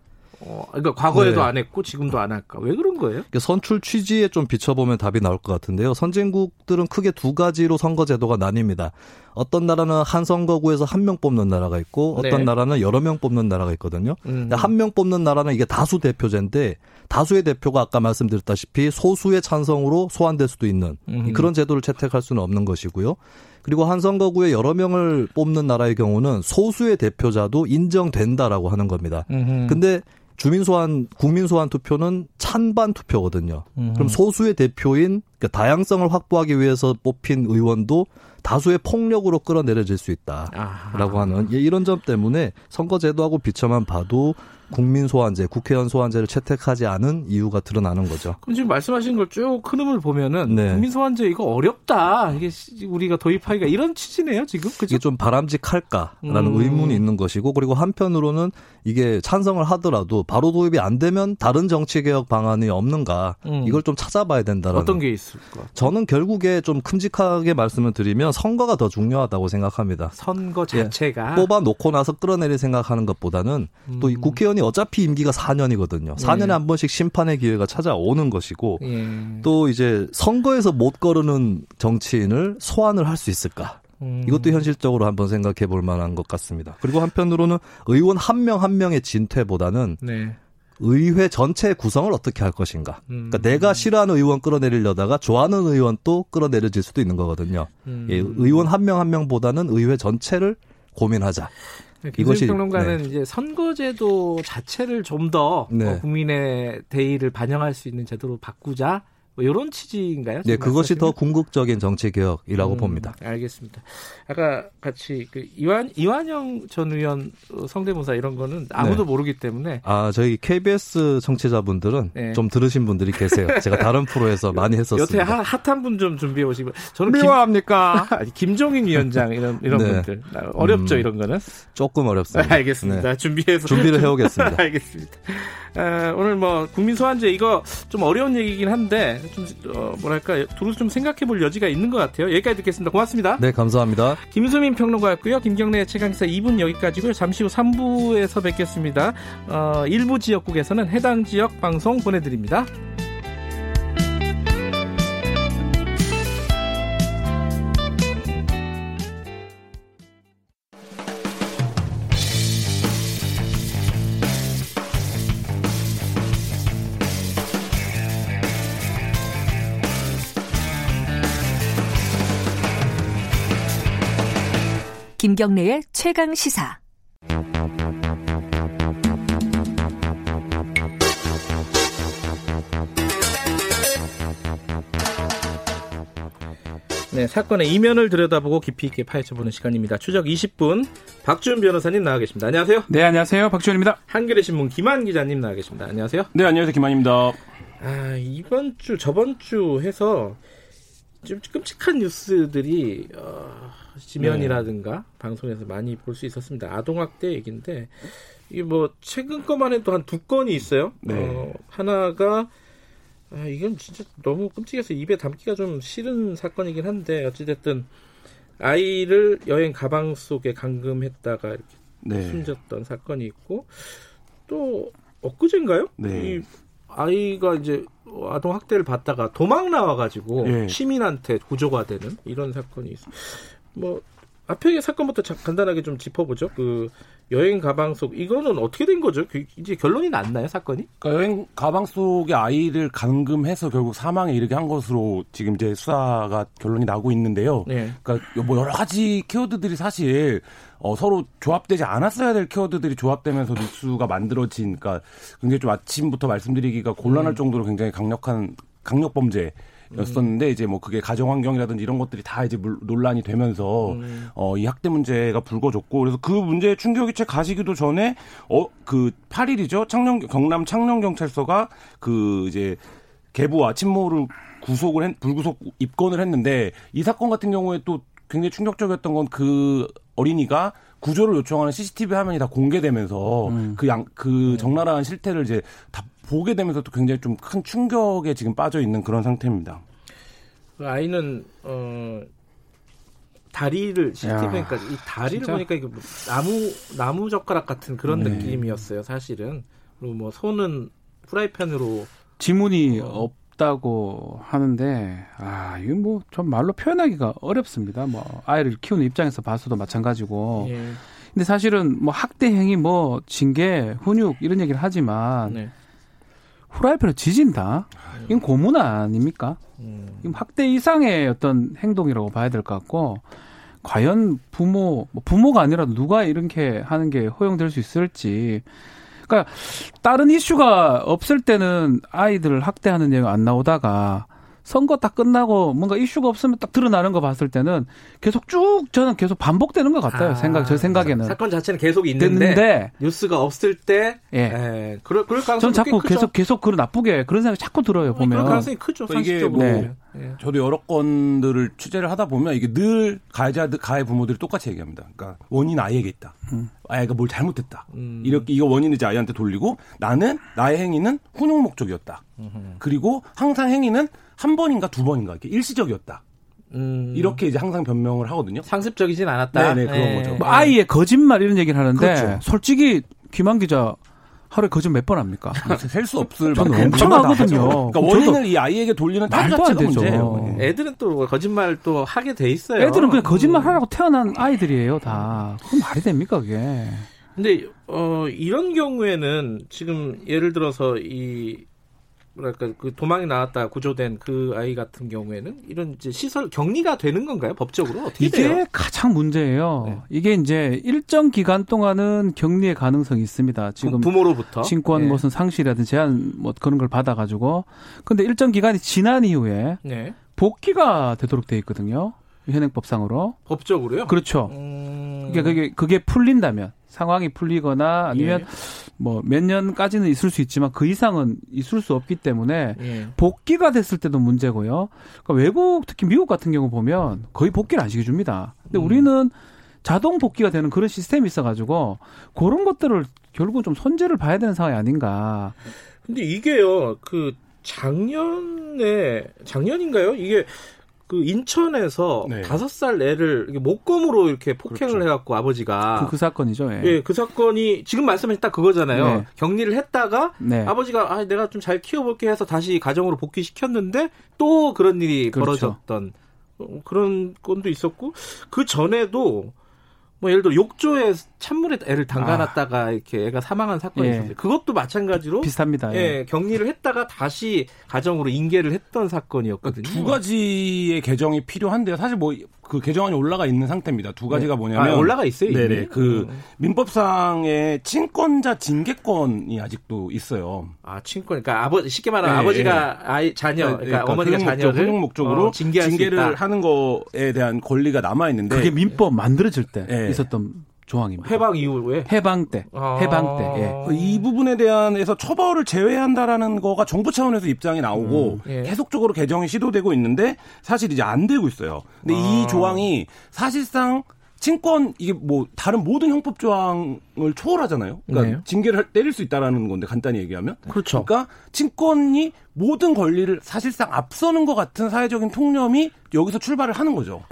어, 그러니까 과거에도 네. 안 했고 지금도 안 할까? 왜 그런 거예요? 선출 취지에 좀 비춰보면 답이 나올 것 같은데요. 선진국들은 크게 두 가지로 선거 제도가 나뉩니다. 어떤 나라는 한 선거구에서 한 명 뽑는 나라가 있고 어떤 네. 나라는 여러 명 뽑는 나라가 있거든요. 음. 한 명 뽑는 나라는 이게 다수 대표제인데 다수의 대표가 아까 말씀드렸다시피 소수의 찬성으로 소환될 수도 있는 음. 그런 제도를 채택할 수는 없는 것이고요. 그리고 한 선거구에 여러 명을 뽑는 나라의 경우는 소수의 대표자도 인정된다라고 하는 겁니다. 음. 근데 주민 소환, 국민 소환 투표는 찬반 투표거든요. 음. 그럼 소수의 대표인 그러니까 다양성을 확보하기 위해서 뽑힌 의원도 다수의 폭력으로 끌어내려질 수 있다라고 아하. 하는 이런 점 때문에 선거 제도하고 비춰만 봐도 국민 소환제, 국회의원 소환제를 채택하지 않은 이유가 드러나는 거죠. 그럼 지금 말씀하신 걸 쭉 흐름을 보면은 네. 국민 소환제 이거 어렵다. 이게 우리가 도입하기가 이런 취지네요, 지금. 그죠? 이게 좀 바람직할까라는 음. 의문이 있는 것이고 그리고 한편으로는 이게 찬성을 하더라도 바로 도입이 안 되면 다른 정치 개혁 방안이 없는가 음. 이걸 좀 찾아봐야 된다라는 어떤 게 있을까? 저는 결국에 좀 큼직하게 말씀을 드리면 선거가 더 중요하다고 생각합니다. 선거 자체가 예, 뽑아 놓고 나서 끌어내릴 생각하는 것보다는 음. 또 국회의원이 어차피 임기가 4년이거든요. 4년에 예. 한 번씩 심판의 기회가 찾아오는 것이고 예. 또 이제 선거에서 못 거르는 정치인을 소환을 할 수 있을까? 음. 이것도 현실적으로 한번 생각해 볼 만한 것 같습니다. 그리고 한편으로는 의원 한 명한 한 명의 진퇴보다는 네. 의회 전체 구성을 어떻게 할 것인가. 음. 그러니까 내가 싫어하는 의원 끌어내리려다가 좋아하는 의원 또 끌어내려질 수도 있는 거거든요. 음. 예, 의원 한 명한 한 명보다는 의회 전체를 고민하자. 네, 이것이 평론가는 네. 이제 선거제도 자체를 좀더 네. 어, 국민의 대의를 반영할 수 있는 제도로 바꾸자. 뭐 이런 취지인가요? 네, 그것이 더 궁극적인 정치 개혁이라고 음, 봅니다. 알겠습니다. 아까 같이 그 이완 이완영 전 의원 성대모사 이런 거는 아무도 네. 모르기 때문에 아 저희 KBS 청취자분들은 네. 좀 들으신 분들이 계세요. 제가 다른 프로에서 많이 했었습니다. 여태 핫한 분 좀 준비해 오시고 저는 미워합니까? 김, 김종인 위원장 이런 이런 네. 분들 어렵죠 음, 이런 거는 조금 어렵습니다. 알겠습니다. 네. 준비해서 준비를 해오겠습니다. 알겠습니다. 아, 오늘 뭐 국민 소환제 이거 좀 어려운 얘기긴 한데 좀 어, 뭐랄까 두루 좀 생각해 볼 여지가 있는 것 같아요. 여기까지 듣겠습니다. 고맙습니다. 네, 감사합니다. 김수민 평론가였고요. 김경래 최강기사 2분 여기까지고요. 잠시 후 3부에서 뵙겠습니다. 어, 일부 지역국에서는 해당 지역 방송 보내드립니다. 김경래의 최강 시사. 네, 사건의 이면을 들여다보고 깊이 있게 파헤쳐보는 시간입니다. 추적 20분 박주현 변호사님 나와 계십니다. 안녕하세요. 네, 안녕하세요. 박주현입니다. 한겨레 신문 김한 기자님 나와 계십니다. 안녕하세요. 네, 안녕하세요. 김한입니다. 아, 이번 주 저번 주 해서 좀 끔찍한 뉴스들이 어, 지면이라든가 네. 방송에서 많이 볼 수 있었습니다. 아동학대 얘기인데 이게 뭐 최근 것만 해도 한 두 건이 있어요. 네. 어, 하나가 아, 이건 진짜 너무 끔찍해서 입에 담기가 좀 싫은 사건이긴 한데 어찌됐든 아이를 여행 가방 속에 감금했다가 이렇게 네. 숨졌던 사건이 있고 또 엊그제인가요? 네. 이 아이가 이제 아동 학대를 받다가 도망 나와가지고 네. 시민한테 구조가 되는 이런 사건이 있어. 뭐 앞에 사건부터 간단하게 좀 짚어보죠. 그 여행 가방 속 이거는 어떻게 된 거죠? 그 이제 결론이 났나요 사건이? 그러니까 여행 가방 속에 아이를 감금해서 결국 사망에 이르게 한 것으로 지금 이제 수사가 결론이 나고 있는데요. 네. 그러니까 뭐 여러 가지 키워드들이 사실 어, 서로 조합되지 않았어야 될 키워드들이 조합되면서 뉴스가 만들어진, 그러니까 굉장히 좀 아침부터 말씀드리기가 곤란할 음. 정도로 굉장히 강력한 강력 범죄 였었는데 음. 이제 뭐 그게 가정 환경이라든지 이런 것들이 다 이제 논란이 되면서 음. 어이 학대 문제가 불거졌고 그래서 그 문제에 충격이 채 가시기도 전에 어 그 8일이죠 창녕 경남 창녕 경찰서가 그 이제 계부와 친모를 구속을 했, 불구속 입건을 했는데 이 사건 같은 경우에 또 굉장히 충격적이었던 건 그 어린이가 구조를 요청하는 CCTV 화면이 다 공개되면서 음. 그 양, 그 음. 적나라한 실태를 이제 다 보게 되면서 또 굉장히 좀 큰 충격에 지금 빠져 있는 그런 상태입니다. 그 아이는 어 다리를 CCTV니까 이 다리를 진짜? 보니까 이게 뭐 나무 나무 젓가락 같은 그런 네. 느낌이었어요. 사실은 그리고 뭐 손은 프라이팬으로 지문이 어. 없다고 하는데 아 이거 뭐 좀 말로 표현하기가 어렵습니다. 뭐 아이를 키우는 입장에서 봐서도 마찬가지고. 예. 근데 사실은 뭐 학대 행위 뭐 징계 훈육 이런 얘기를 하지만 네. 후라이팬을 지진다. 이건 고문 아닙니까? 음. 학대 이상의 어떤 행동이라고 봐야 될 것 같고 과연 부모 뭐 부모가 아니라도 누가 이렇게 하는 게 허용될 수 있을지 그러니까 다른 이슈가 없을 때는 아이들을 학대하는 얘기가 안 나오다가 선거 딱 끝나고 뭔가 이슈가 없으면 딱 드러나는 거 봤을 때는 계속 쭉 저는 계속 반복되는 것 같아요. 아, 생각 저 생각에는 사 건 자체는 계속 있는데 됐는데, 뉴스가 없을 때 예. 예. 그럴 그럴 가능성이 저는 자꾸 계속 계속 그런 나쁘게 그런 생각이 자꾸 들어요 보면 그럴 가능성이 크죠. 그러니까 이게 뭐 네. 예. 저도 여러 건들을 취재를 하다 보면 이게 늘 가해자들 가해 부모들이 똑같이 얘기합니다. 그러니까 원인 아이에게 있다. 음. 아이가 뭘 잘못했다. 음. 이렇게 이거 원인이지 아이한테 돌리고 나는 나의 행위는 훈육 목적이었다. 음흠. 그리고 항상 행위는 한 번인가 두 번인가 이렇게 일시적이었다. 음. 이렇게 이제 항상 변명을 하거든요. 상습적이진 않았다. 네네 그런 네. 거죠. 뭐 아이의 거짓말 이런 얘기를 하는데 그렇죠. 솔직히 김한 기자 하루에 거짓 몇 번 합니까? 셀 수 없을 저는 엄청 하거든요. 그러니까 원인을 이 아이에게 돌리는 탓 자체가 문제예요. 애들은 또 거짓말 또 하게 돼 있어요. 애들은 그냥 거짓말 하라고 태어난 아이들이에요, 다. 그럼 말이 됩니까, 그게? 근데 어 이런 경우에는 지금 예를 들어서 이 뭐랄까 그 도망이 나왔다 구조된 그 아이 같은 경우에는 이런 이제 시설 격리가 되는 건가요 법적으로 어떻게 이게 돼요? 가장 문제예요. 네. 이게 이제 일정 기간 동안은 격리의 가능성이 있습니다. 지금 부모로부터 친권 네. 무슨 상실이라든 제한 뭐 그런 걸 받아가지고 근데 일정 기간이 지난 이후에 네. 복귀가 되도록 돼 있거든요. 현행법상으로 법적으로요? 그렇죠. 음... 그게 그게 그게 풀린다면 상황이 풀리거나 아니면 예. 뭐몇 년까지는 있을 수 있지만 그 이상은 있을 수 없기 때문에 예. 복귀가 됐을 때도 문제고요. 그러니까 외국 특히 미국 같은 경우 보면 거의 복귀를 안 시켜줍니다. 근데 음. 우리는 자동 복귀가 되는 그런 시스템이 있어가지고 그런 것들을 결국 좀 손재를 봐야 되는 상황이 아닌가. 근데 이게요, 그 작년에 작년인가요? 이게 그 인천에서 다섯 네. 살 애를 목검으로 이렇게 폭행을 그렇죠. 해갖고 아버지가 그, 그 사건이죠. 예. 예. 그 사건이 지금 말씀하신 딱 그거잖아요. 네. 격리를 했다가 네. 아버지가 아 내가 좀 잘 키워볼게 해서 다시 가정으로 복귀시켰는데 또 그런 일이 그렇죠. 벌어졌던 어, 그런 건도 있었고 그 전에도 뭐 예를 들어 욕조에 찬물에 애를 담가놨다가 아. 이렇게 애가 사망한 사건이 예. 있었어요. 그것도 마찬가지로 비슷합니다. 예. 예. 격리를 했다가 다시 가정으로 인계를 했던 사건이었거든요. 두 가지의 개정이 필요한데요. 사실 뭐그 개정안이 올라가 있는 상태입니다. 두 가지가 네. 뭐냐면 아, 올라가 있어요. 네네. 이미? 그 음. 민법상의 친권자 징계권이 아직도 있어요. 아 친권, 그러니까 아버 쉽게 말하면 네. 아버지가 아이 자녀, 네, 그러니까, 그러니까 어머니가 자녀를 훈육 목적으로 어, 징계를 하는 거에 대한 권리가 남아 있는데 그게 민법 만들어질 때 네. 있었던 조항입니다. 해방 이후에 해방 때, 아~ 해방 때. 예. 이 부분에 대한해서 처벌을 제외한다라는 거가 정부 차원에서 입장이 나오고 음, 예. 계속적으로 개정이 시도되고 있는데 사실 이제 안 되고 있어요. 근데 아~ 이 조항이 사실상 친권 이게 뭐 다른 모든 형법 조항을 초월하잖아요. 그러니까 네. 징계를 때릴 수 있다라는 건데 간단히 얘기하면 그렇죠. 그러니까 친권이 모든 권리를 사실상 앞서는 것 같은 사회적인 통념이 여기서 출발을 하는 거죠.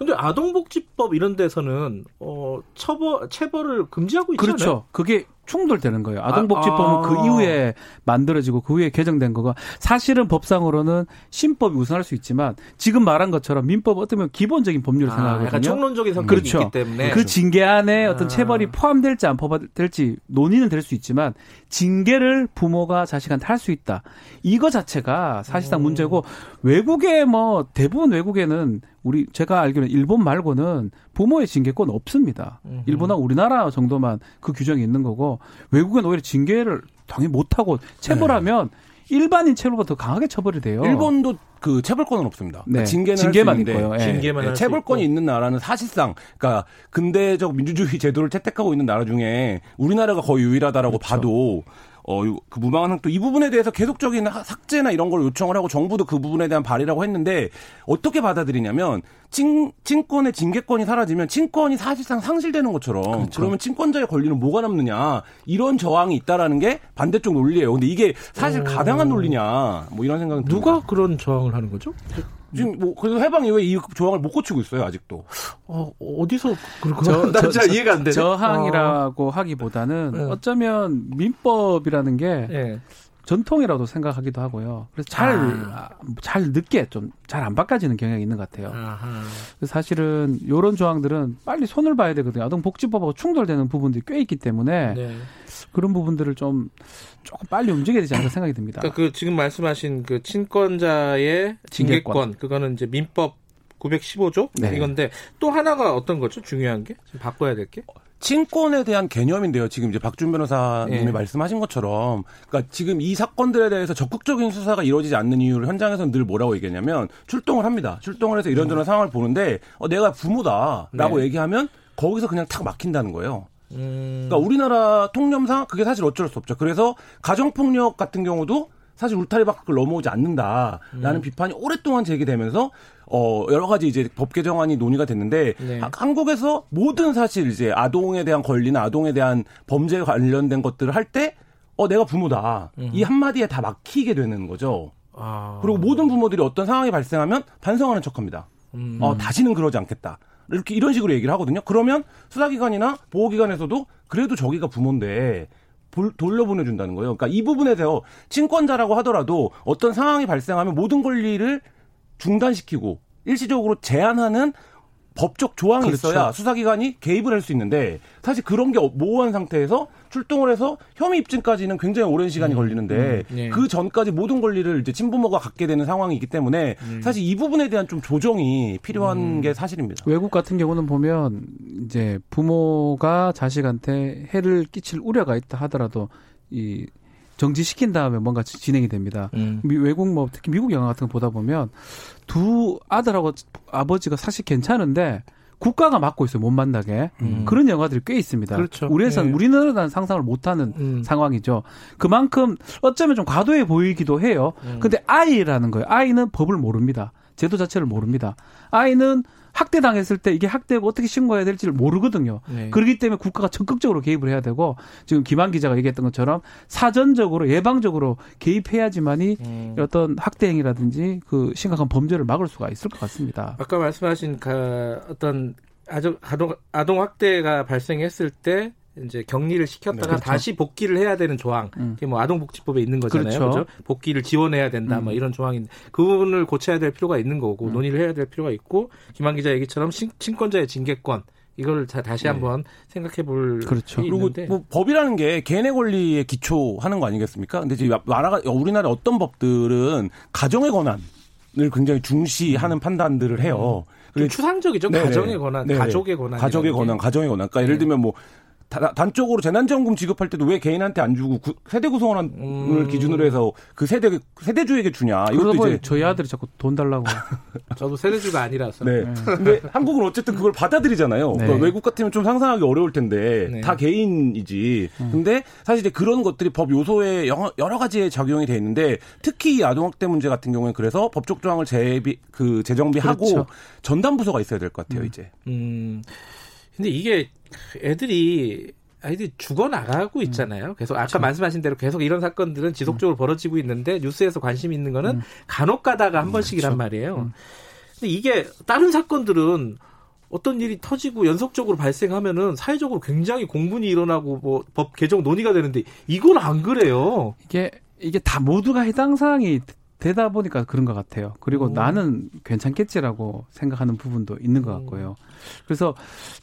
근데 아동복지법 이런 데서는 어 처벌 체벌을 금지하고 있잖아요. 그렇죠. 그게 충돌되는 거예요. 아동복지법은 아, 아. 그 이후에 만들어지고 그 후에 개정된 거가 사실은 법상으로는 신법이 우선할 수 있지만 지금 말한 것처럼 민법 어떻게 보면 기본적인 법률을 아, 생각하거든요. 약간 총론적인 성격이 그렇죠. 있기 때문에 그 징계 안에 어떤 아. 체벌이 포함될지 안 포함될지 논의는 될 수 있지만 징계를 부모가 자식한테 할 수 있다. 이거 자체가 사실상 오. 문제고 외국에 뭐 대부분 외국에는 우리 제가 알기로는 일본 말고는 부모의 징계권 없습니다. 음흠. 일본과 우리나라 정도만 그 규정이 있는 거고 외국은 오히려 징계를 당연히 못 하고 체벌하면 네. 일반인 체벌보다 더 강하게 처벌이 돼요. 일본도 그 체벌권은 없습니다. 그러니까 네. 징계는 징계만 있고요. 예. 징계만 네. 체벌권이 있는 나라는 사실상 그러니까 근대적 민주주의 제도를 채택하고 있는 나라 중에 우리나라가 거의 유일하다라고 그렇죠. 봐도 어, 그 무방한 행동 이 부분에 대해서 계속적인 삭제나 이런 걸 요청을 하고 정부도 그 부분에 대한 발의라고 했는데 어떻게 받아들이냐면 친, 친권의 징계권이 사라지면 친권이 사실상 상실되는 것처럼 그렇죠. 그러면 친권자의 권리는 뭐가 남느냐 이런 저항이 있다라는 게 반대쪽 논리예요. 근데 이게 사실 오. 가당한 논리냐 뭐 이런 생각은 누가 그런 저항을 하는 거죠? 지금 뭐 그래서 해방 이후에 이 조항을 못 고치고 있어요 아직도. 어 어디서 그렇게 저, 이해가 안 되네. 저항이라고 어. 하기보다는 네. 어쩌면 민법이라는 게 네. 전통이라도 생각하기도 하고요. 그래서 잘, 아. 잘 늦게 좀 잘 안 바꿔지는 경향이 있는 것 같아요. 아하. 사실은 이런 조항들은 빨리 손을 봐야 되거든요. 아동복지법하고 충돌되는 부분들이 꽤 있기 때문에 네. 그런 부분들을 좀 조금 빨리 움직여야 되지 않을까 생각이 듭니다. 그러니까 그 지금 말씀하신 그 친권자의 징계권, 징계권. 그거는 이제 민법 915조 네. 이건데 또 하나가 어떤 거죠? 중요한 게 바꿔야 될 게? 친권에 대한 개념인데요. 지금 이제 박준 변호사님이 네. 말씀하신 것처럼, 그러니까 지금 이 사건들에 대해서 적극적인 수사가 이루어지지 않는 이유를 현장에서는 늘 뭐라고 얘기하냐면 출동을 합니다. 출동을 해서 이런저런 음. 상황을 보는데 어, 내가 부모다라고 네. 얘기하면 거기서 그냥 탁 막힌다는 거예요. 음. 그러니까 우리나라 통념상 그게 사실 어쩔 수 없죠. 그래서 가정폭력 같은 경우도 사실 울타리 밖을 넘어오지 않는다라는 음. 비판이 오랫동안 제기되면서 어 여러 가지 이제 법 개정안이 논의가 됐는데 네. 한국에서 모든 사실 이제 아동에 대한 권리나 아동에 대한 범죄 관련된 것들을 할 때 어 내가 부모다 음. 이 한마디에 다 막히게 되는 거죠. 아. 그리고 모든 부모들이 어떤 상황이 발생하면 반성하는 척 합니다. 음. 어 다시는 그러지 않겠다. 이렇게 이런 식으로 얘기를 하거든요. 그러면 수사기관이나 보호기관에서도 그래도 저기가 부모인데 돌려보내준다는 거예요. 그러니까 이 부분에 대해서 친권자라고 하더라도 어떤 상황이 발생하면 모든 권리를 중단시키고 일시적으로 제한하는 법적 조항이 그렇죠. 있어야 수사기관이 개입을 할 수 있는데 사실 그런 게 모호한 상태에서 출동을 해서 혐의 입증까지는 굉장히 오랜 시간이 음, 걸리는데 음, 네. 그 전까지 모든 권리를 이제 친부모가 갖게 되는 상황이기 때문에 음. 사실 이 부분에 대한 좀 조정이 필요한 음. 게 사실입니다. 외국 같은 경우는 보면 이제 부모가 자식한테 해를 끼칠 우려가 있다 하더라도 이 정지시킨 다음에 뭔가 진행이 됩니다. 음. 외국 뭐 특히 미국 영화 같은 거 보다 보면 두 아들하고 아버지가 사실 괜찮은데 국가가 막고 있어요. 못 만나게. 음. 그런 영화들이 꽤 있습니다. 그렇죠. 우리에서는 네. 우리나라는 상상을 못하는 음. 상황이죠. 그만큼 어쩌면 좀 과도해 보이기도 해요. 음. 근데 아이라는 거예요. 아이는 법을 모릅니다. 제도 자체를 모릅니다. 아이는 학대당했을 때 이게 학대고 어떻게 신고해야 될지를 모르거든요. 네. 그렇기 때문에 국가가 적극적으로 개입을 해야 되고 지금 김한 기자가 얘기했던 것처럼 사전적으로 예방적으로 개입해야지만이 음. 어떤 학대 행위라든지 그 심각한 범죄를 막을 수가 있을 것 같습니다. 아까 말씀하신 그 어떤 아동 아동 학대가 발생했을 때 이제 격리를 시켰다가 네, 그렇죠. 다시 복귀를 해야 되는 조항, 음. 그게 뭐 아동복지법에 있는 거잖아요. 그렇죠. 그렇죠? 복귀를 지원해야 된다, 뭐 음. 뭐 이런 조항인데 그 부분을 고쳐야 될 필요가 있는 거고 음. 논의를 해야 될 필요가 있고 김한 기자 얘기처럼 신, 친권자의 징계권 이걸 다시 네. 한번 생각해 볼 그렇죠. 그리고 뭐 법이라는 게 개인의 권리에 기초하는 거 아니겠습니까? 근데 지금 나라가 우리나라 어떤 법들은 가정의 권한을 굉장히 중시하는 음. 판단들을 해요. 그 추상적이죠. 네네. 가정의 권한, 네네. 가족의 권한. 가족의 권한, 가정의 권한. 그러니까 예를 네. 들면 뭐 단적으로 재난지원금 지급할 때도 왜 개인한테 안 주고 구, 세대 구성원을 음. 기준으로 해서 그 세대 세대주에게 주냐? 이것도 이제 저희 아들이 자꾸 돈 달라고. 저도 세대주가 아니라서. 네. 네. 근데 한국은 어쨌든 그걸 받아들이잖아요. 네. 그러니까 외국 같으면 좀 상상하기 어려울 텐데 네. 다 개인이지. 음. 근데 사실 이제 그런 것들이 법 요소에 여러 가지의 작용이 돼 있는데 특히 아동학대 문제 같은 경우에 그래서 법적 조항을 재비 그 재정비하고 그렇죠. 전담 부서가 있어야 될 것 같아요. 음. 이제. 음. 근데 이게 애들이 아이들이 죽어나가고 음. 있잖아요. 계속 아까 그렇죠. 말씀하신 대로 계속 이런 사건들은 지속적으로 음. 벌어지고 있는데 뉴스에서 관심 있는 거는 음. 간혹 가다가 한 음, 번씩이란 그렇죠. 말이에요. 음. 근데 이게 다른 사건들은 어떤 일이 터지고 연속적으로 발생하면은 사회적으로 굉장히 공분이 일어나고 뭐 법 개정 논의가 되는데 이건 안 그래요. 이게 이게 다 모두가 해당 사항이 되다 보니까 그런 것 같아요. 그리고 오. 나는 괜찮겠지라고 생각하는 부분도 있는 것 같고요. 그래서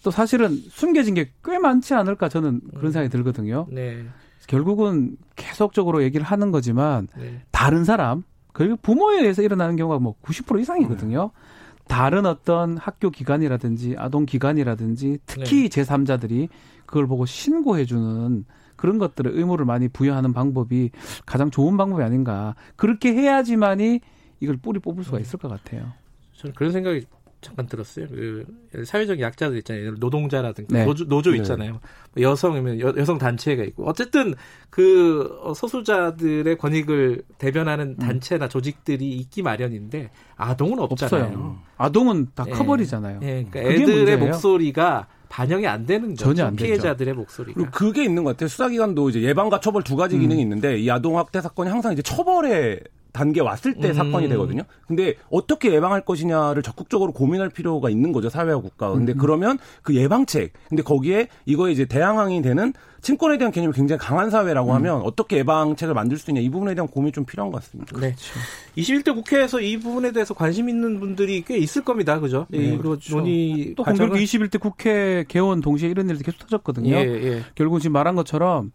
또 사실은 숨겨진 게 꽤 많지 않을까 저는 그런 생각이 들거든요. 네. 결국은 계속적으로 얘기를 하는 거지만 네. 다른 사람 그리고 부모에 의해서 일어나는 경우가 뭐 90% 이상이거든요. 네. 다른 어떤 학교 기관이라든지 아동 기관이라든지 특히 네. 제3자들이 그걸 보고 신고해 주는 그런 것들을 의무를 많이 부여하는 방법이 가장 좋은 방법이 아닌가. 그렇게 해야지만이 이걸 뿌리 뽑을 수가 있을 것 같아요. 저는 그런 생각이 잠깐 들었어요. 그 사회적 약자들 있잖아요. 노동자라든가 네. 노조, 노조 네. 있잖아요. 네. 여성이면 여, 성 단체가 있고 어쨌든 그 소수자들의 권익을 대변하는 음. 단체나 조직들이 있기 마련인데 아동은 없잖아요. 없어요. 아동은 다 네. 커버리잖아요. 네. 그러니까 애들의 문제예요. 목소리가 반영이 안 되는 거죠. 전혀 안 피해자들의 되죠. 목소리가. 그리고 그게 있는 것 같아요. 수사기관도 이제 예방과 처벌 두 가지 음. 기능이 있는데 이 아동학대 사건이 항상 이제 처벌에 단계 왔을 때 음. 사건이 되거든요. 근데 어떻게 예방할 것이냐를 적극적으로 고민할 필요가 있는 거죠 사회와 국가. 근데 음. 그러면 그 예방책. 근데 거기에 이거에 이제 대항항이 되는 친권에 대한 개념이 굉장히 강한 사회라고 음. 하면 어떻게 예방책을 만들 수 있냐 이 부분에 대한 고민이 좀 필요한 것 같습니다. 네. 그렇죠. 21대 국회에서 이 부분에 대해서 관심 있는 분들이 꽤 있을 겁니다. 그죠? 네, 그렇죠. 논의 또 공교롭 21대 국회 개원 동시에 이런 일도 계속 터졌거든요. 예, 예. 결국 지금 말한 것처럼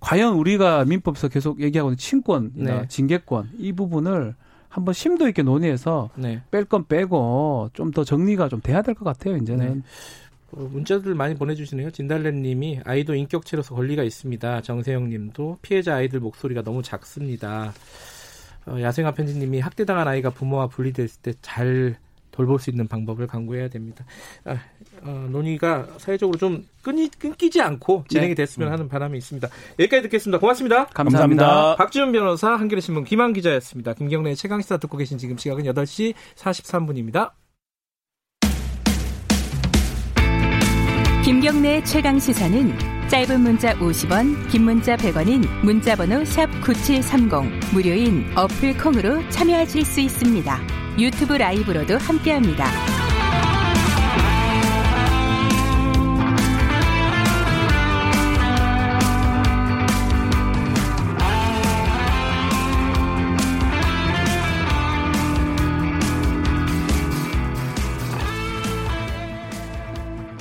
과연 우리가 민법에서 계속 얘기하고 있는 친권, 네. 징계권 이 부분을 한번 심도 있게 논의해서 네. 뺄건 빼고 좀 더 정리가 좀 돼야 될 것 같아요. 이제는. 네. 어, 문자들 많이 보내주시네요. 진달래님이 아이도 인격체로서 권리가 있습니다. 정세영님도 피해자 아이들 목소리가 너무 작습니다. 어, 야생아 편지님이 학대당한 아이가 부모와 분리됐을 때 잘 돌볼 수 있는 방법을 강구해야 됩니다. 아, 어, 논의가 사회적으로 좀 끊이, 끊기지 않고 진행이 네. 됐으면 네. 하는 바람이 있습니다. 여기까지 듣겠습니다. 고맙습니다. 감사합니다. 감사합니다. 박지훈 변호사, 한겨레 신문 김한 기자였습니다. 김경래의 최강시사 듣고 계신 지금 시각은 8시 43분입니다. 김경래 최강 시사는 짧은 문자 50원, 긴 문자 100원인 문자번호 샵9730 무료인 어플 콩으로 참여하실 수 있습니다. 유튜브 라이브로도 함께합니다.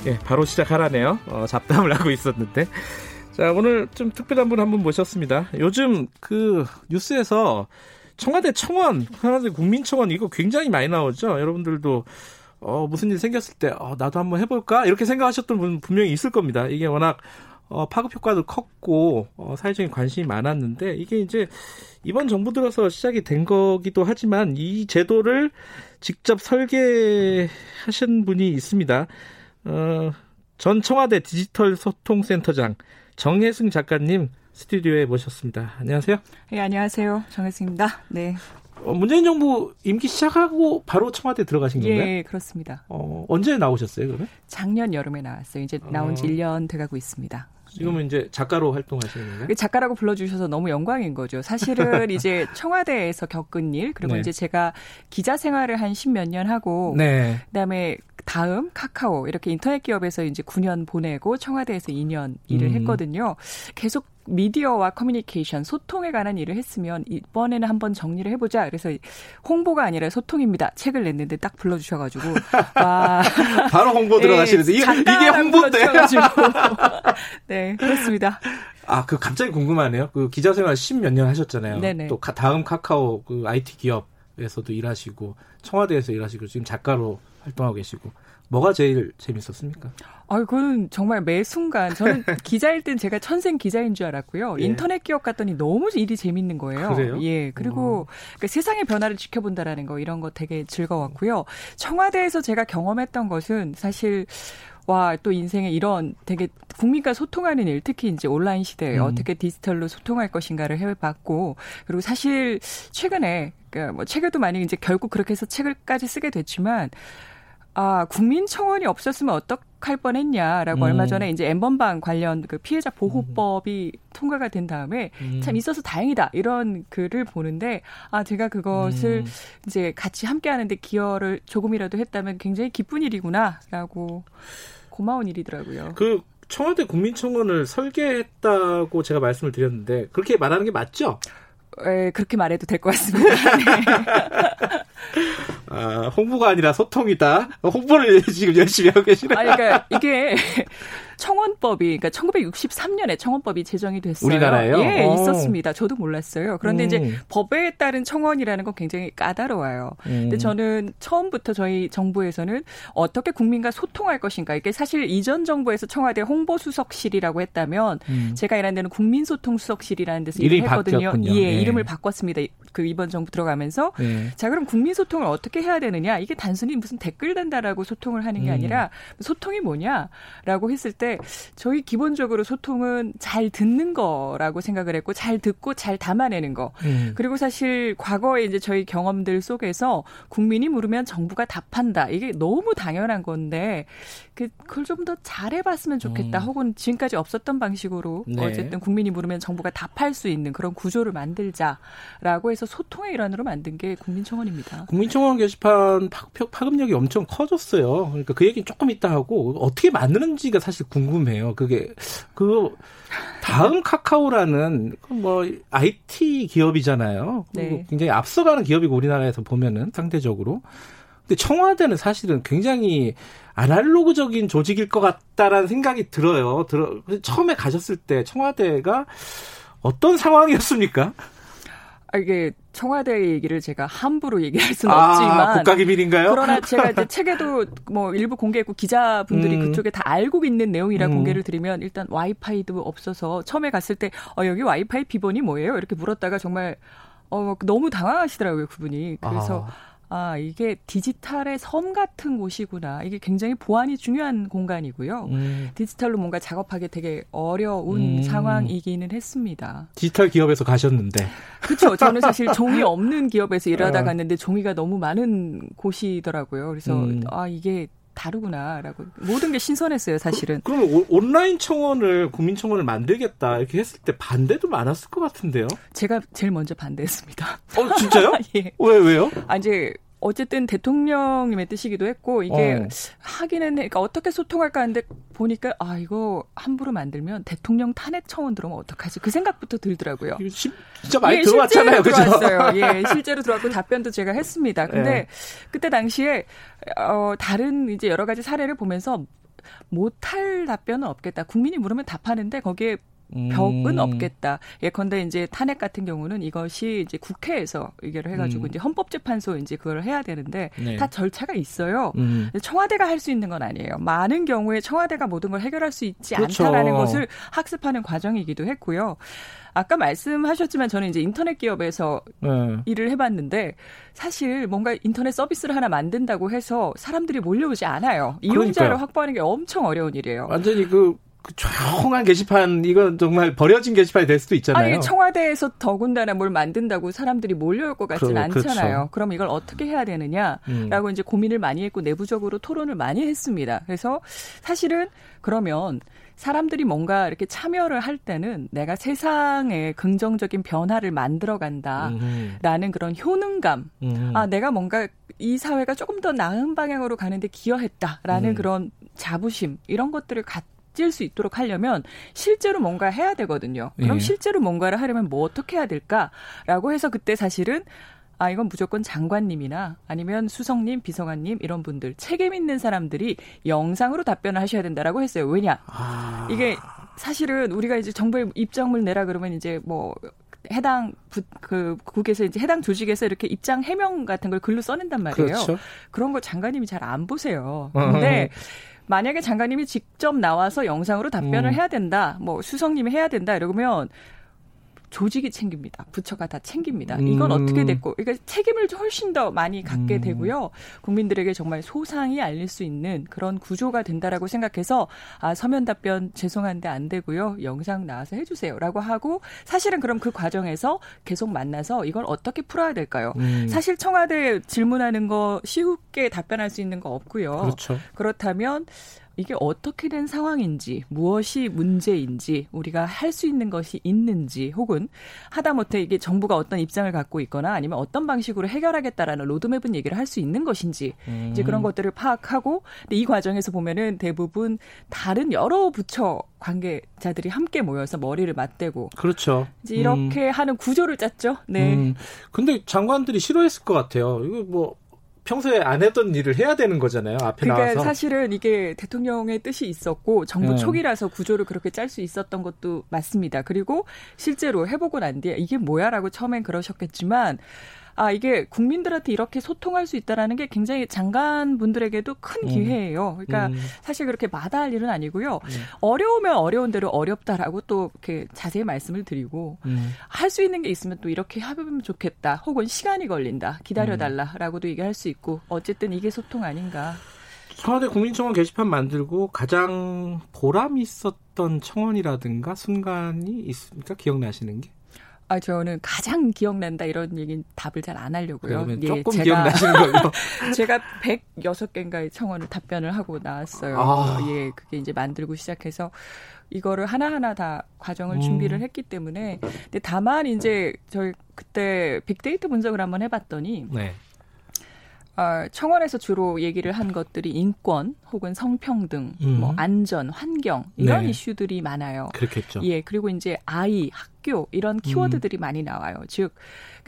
예, 바로 시작하라네요. 어, 잡담을 하고 있었는데. 자, 오늘 좀 특별한 분 한 분 모셨습니다. 요즘 그 뉴스에서 청와대 청원, 청와대 국민청원 이거 굉장히 많이 나오죠. 여러분들도 어, 무슨 일 생겼을 때 어, 나도 한번 해볼까 이렇게 생각하셨던 분 분명히 있을 겁니다. 이게 워낙 어, 파급 효과도 컸고 어, 사회적인 관심이 많았는데 이게 이제 이번 정부 들어서 시작이 된 거기도 하지만 이 제도를 직접 설계하신 분이 있습니다. 어, 전 청와대 디지털 소통센터장 정혜승 작가님 스튜디오에 모셨습니다. 안녕하세요. 네, 안녕하세요. 정혜승입니다. 네. 어, 문재인 정부 임기 시작하고 바로 청와대 들어가신 건가요? 예, 그렇습니다. 어, 언제 나오셨어요, 그러면? 작년 여름에 나왔어요. 이제 나온 지 어. 1년 돼가고 있습니다. 지금은 네. 이제 작가로 활동하시는 건가요? 작가라고 불러주셔서 너무 영광인 거죠. 사실은 이제 청와대에서 겪은 일, 그리고 네. 이제 제가 기자 생활을 한 십몇 년 하고, 네. 그다음에 다음 카카오 이렇게 인터넷 기업에서 이제 9년 보내고 청와대에서 2년 일을 음. 했거든요. 계속 미디어와 커뮤니케이션, 소통에 관한 일을 했으면 이번에는 한번 정리를 해보자. 그래서 홍보가 아니라 소통입니다. 책을 냈는데 딱 불러주셔가지고 와 바로 홍보 들어가시는데 네, 이게, 이게 홍보인데. 네 그렇습니다. 아, 그 갑자기 궁금하네요. 그 기자 생활 10몇년 하셨잖아요. 네네. 또 다음 카카오 그 IT 기업에서도 일하시고 청와대에서 일하시고 지금 작가로 활동하고 계시고 뭐가 제일 재밌었습니까? 아, 그건 정말 매 순간 저는 기자일 땐 제가 천생 기자인 줄 알았고요. 예. 인터넷 기업 갔더니 너무 일이 재밌는 거예요. 그래요? 예. 그리고 그러니까 세상의 변화를 지켜본다라는 거 이런 거 되게 즐거웠고요. 청와대에서 제가 경험했던 것은 사실 와, 또 인생에 이런 되게 국민과 소통하는 일, 특히 이제 온라인 시대에 음. 어떻게 디지털로 소통할 것인가를 해봤고, 그리고 사실 최근에, 그러니까 뭐 책에도 많이 이제 결국 그렇게 해서 책을까지 쓰게 됐지만, 아, 국민청원이 없었으면 어떡할 뻔했냐라고 음. 얼마 전에 이제 엠번방 관련 그 피해자 보호법이 음. 통과가 된 다음에 음. 참 있어서 다행이다 이런 글을 보는데 아 제가 그것을 음. 이제 같이 함께 하는데 기여를 조금이라도 했다면 굉장히 기쁜 일이구나라고 고마운 일이더라고요. 그 청와대 국민청원을 설계했다고 제가 말씀을 드렸는데 그렇게 말하는 게 맞죠? 에, 그렇게 말해도 될 것 같습니다. 네. 아, 홍보가 아니라 소통이다. 홍보를 지금 열심히 하고 계시네요. 아니, 그러니까 이게 청원법이 그러니까 1963년에 청원법이 제정이 됐어요. 우리나라에요? 예, 오. 있었습니다. 저도 몰랐어요. 그런데 음. 이제 법에 따른 청원이라는 건 굉장히 까다로워요. 음. 근데 저는 처음부터 저희 정부에서는 어떻게 국민과 소통할 것인가 이게 사실 이전 정부에서 청와대 홍보수석실이라고 했다면 음. 제가 일하는 데는 국민소통수석실이라는 데서 일을 했거든요. 바뀌었군요. 예, 예, 이름을 바꿨습니다. 그 이번 정부 들어가면서 예. 자 그럼 국민 소통을 어떻게 해야 되느냐 이게 단순히 무슨 댓글 단다라고 소통을 하는 게 음. 아니라 소통이 뭐냐라고 했을 때때 저희 기본적으로 소통은 잘 듣는 거라고 생각을 했고 잘 듣고 잘 담아내는 거. 음. 그리고 사실 과거에 이제 저희 경험들 속에서 국민이 물으면 정부가 답한다. 이게 너무 당연한 건데 그 그걸 좀 더 잘해봤으면 좋겠다. 음. 혹은 지금까지 없었던 방식으로 네. 어쨌든 국민이 물으면 정부가 답할 수 있는 그런 구조를 만들자라고 해서 소통의 일환으로 만든 게 국민청원입니다. 국민청원 게시판 파, 파급력이 엄청 커졌어요. 그러니까 그 얘기는 조금 이따 하고 어떻게 만드는지가 사실 궁금해요. 그게 그 다음 카카오라는 뭐 IT 기업이잖아요. 네. 굉장히 앞서가는 기업이고 우리나라에서 보면은 상대적으로. 근데 청와대는 사실은 굉장히 아날로그적인 조직일 것 같다라는 생각이 들어요. 들어 처음에 가셨을 때 청와대가 어떤 상황이었습니까? 아, 이게 청와대 얘기를 제가 함부로 얘기할 수는 아, 없지만 국가기밀인가요? 그러나 제가 이제 책에도 뭐 일부 공개했고 기자분들이 음. 그쪽에 다 알고 있는 내용이라 음. 공개를 드리면 일단 와이파이도 없어서 처음에 갔을 때 어, 여기 와이파이 비번이 뭐예요? 이렇게 물었다가 정말 어, 너무 당황하시더라고요 그분이. 그래서 아. 아, 이게 디지털의 섬 같은 곳이구나. 이게 굉장히 보안이 중요한 공간이고요. 음. 디지털로 뭔가 작업하기 되게 어려운 음. 상황이기는 했습니다. 디지털 기업에서 가셨는데. 그렇죠. 저는 사실 종이 없는 기업에서 일하다 어. 갔는데 종이가 너무 많은 곳이더라고요. 그래서 음. 아, 이게 다르구나라고 모든 게 신선했어요 사실은. 그, 럼 온라인 청원을 국민 청원을 만들겠다 이렇게 했을 때 반대도 많았을 것 같은데요. 제가 제일 먼저 반대했습니다. 어 진짜요? 예. 왜 왜요? 아 이제 어쨌든 대통령님의 뜻이기도 했고 이게 어. 하기는 그러니까 어떻게 소통할까 하는데 보니까 아 이거 함부로 만들면 대통령 탄핵 청원 들어오면 어떡하지 그 생각부터 들더라고요. 진짜 많이 예, 들어왔잖아요, 그죠? 들어왔어요. 예, 실제로 들어왔고 답변도 제가 했습니다. 근데 예. 그때 당시에 어 다른 이제 여러 가지 사례를 보면서 못할 답변은 없겠다. 국민이 물으면 답하는데 거기에 벽은 음. 없겠다. 예컨대 이제 탄핵 같은 경우는 이것이 이제 국회에서 의결을 해가지고 음. 이제 헌법재판소 이제 그걸 해야 되는데 네. 다 절차가 있어요. 음. 청와대가 할 수 있는 건 아니에요. 많은 경우에 청와대가 모든 걸 해결할 수 있지 그렇죠. 않다라는 것을 학습하는 과정이기도 했고요. 아까 말씀하셨지만 저는 이제 인터넷 기업에서 네. 일을 해봤는데 사실 뭔가 인터넷 서비스를 하나 만든다고 해서 사람들이 몰려오지 않아요. 이용자를 그러니까요. 확보하는 게 엄청 어려운 일이에요. 완전히 그그 조용한 게시판 이건 정말 버려진 게시판이 될 수도 있잖아요. 아니 청와대에서 더군다나 뭘 만든다고 사람들이 몰려올 것 같지는 그, 않잖아요. 그렇죠. 그럼 이걸 어떻게 해야 되느냐라고 음. 이제 고민을 많이 했고 내부적으로 토론을 많이 했습니다. 그래서 사실은 그러면 사람들이 뭔가 이렇게 참여를 할 때는 내가 세상에 긍정적인 변화를 만들어 간다라는 그런 효능감. 음. 아, 내가 뭔가 이 사회가 조금 더 나은 방향으로 가는데 기여했다라는 음. 그런 자부심 이런 것들을 갖 가질 수 있도록 하려면 실제로 뭔가 해야 되거든요. 그럼 예. 실제로 뭔가를 하려면 뭐 어떻게 해야 될까라고 해서 그때 사실은 아, 이건 무조건 장관님이나 아니면 수석님, 비서관님 이런 분들 책임 있는 사람들이 영상으로 답변을 하셔야 된다라고 했어요. 왜냐? 아... 이게 사실은 우리가 이제 정부의 입장을 내라 그러면 이제 뭐 해당 부, 그 국에서 이제 해당 조직에서 이렇게 입장 해명 같은 걸 글로 써낸단 말이에요. 그렇죠. 그런 거 장관님이 잘 안 보세요. 근데 만약에 장관님이 직접 나와서 영상으로 답변을 음. 해야 된다, 뭐 수석님이 해야 된다 이러면 조직이 챙깁니다. 부처가 다 챙깁니다. 이건 음. 어떻게 됐고, 그러니까 책임을 훨씬 더 많이 갖게 음. 되고요. 국민들에게 정말 소상히 알릴 수 있는 그런 구조가 된다라고 생각해서 아 서면 답변 죄송한데 안 되고요. 영상 나와서 해주세요라고 하고 사실은 그럼 그 과정에서 계속 만나서 이걸 어떻게 풀어야 될까요? 음. 사실 청와대 질문하는 거 쉽게 답변할 수 있는 거 없고요. 그렇죠. 그렇다면 이게 어떻게 된 상황인지, 무엇이 문제인지, 우리가 할 수 있는 것이 있는지, 혹은 하다못해 이게 정부가 어떤 입장을 갖고 있거나 아니면 어떤 방식으로 해결하겠다라는 로드맵은 얘기를 할 수 있는 것인지, 음. 이제 그런 것들을 파악하고, 근데 이 과정에서 보면은 대부분 다른 여러 부처 관계자들이 함께 모여서 머리를 맞대고. 그렇죠. 이제 이렇게 음. 하는 구조를 짰죠. 네. 음. 근데 장관들이 싫어했을 것 같아요. 이거 뭐, 평소에 안 했던 일을 해야 되는 거잖아요. 앞에 그러니까 나와서. 사실은 이게 대통령의 뜻이 있었고 정부 네. 초기라서 구조를 그렇게 짤 수 있었던 것도 맞습니다. 그리고 실제로 해보고 난 뒤에 이게 뭐야라고 처음엔 그러셨겠지만 아 이게 국민들한테 이렇게 소통할 수 있다라는 게 굉장히 장관분들에게도 큰 음. 기회예요. 그러니까 음. 사실 그렇게 마다할 일은 아니고요. 음. 어려우면 어려운 대로 어렵다라고 또 이렇게 자세히 말씀을 드리고 음. 할수 있는 게 있으면 또 이렇게 하면 좋겠다. 혹은 시간이 걸린다. 기다려 달라라고도 얘기할 수 있고 어쨌든 이게 소통 아닌가. 청와대 국민청원 게시판 만들고 가장 보람 있었던 청원이라든가 순간이 있습니까? 기억나시는 게? 아, 저는 가장 기억난다 이런 얘기는 답을 잘 안 하려고요. 예, 조금 제가, 기억나시는 걸로. 제가 106개인가의 청원을 답변을 하고 나왔어요. 아. 예, 그게 이제 만들고 시작해서 이거를 하나하나 다 과정을 음. 준비를 했기 때문에 근데 다만 이제 저희 그때 빅데이터 분석을 한번 해 봤더니 네. 어, 청원에서 주로 얘기를 한 것들이 인권 혹은 성평등, 음. 뭐 안전, 환경 이런 네. 이슈들이 많아요. 그렇겠죠. 예, 그리고 이제 아이, 학교 이런 키워드들이 음. 많이 나와요. 즉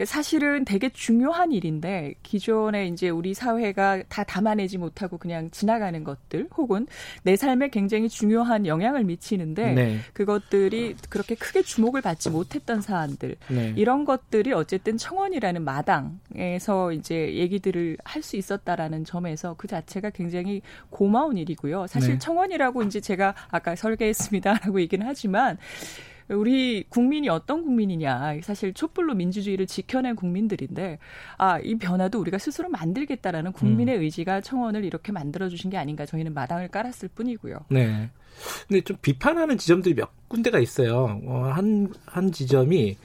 사실은 되게 중요한 일인데 기존에 이제 우리 사회가 다 담아내지 못하고 그냥 지나가는 것들 혹은 내 삶에 굉장히 중요한 영향을 미치는데 네. 그것들이 그렇게 크게 주목을 받지 못했던 사안들 네. 이런 것들이 어쨌든 청원이라는 마당에서 이제 얘기들을 할 수 있었다라는 점에서 그 자체가 굉장히 고마운 일이고요. 사실 네. 청원이라고 이제 제가 아까 설계했습니다라고 얘기는 하지만 우리 국민이 어떤 국민이냐. 사실 촛불로 민주주의를 지켜낸 국민들인데, 아, 이 변화도 우리가 스스로 만들겠다라는 국민의 음. 의지가 청원을 이렇게 만들어 주신 게 아닌가. 저희는 마당을 깔았을 뿐이고요. 네. 근데 좀 비판하는 지점들이 몇 군데가 있어요. 어, 한, 한 지점이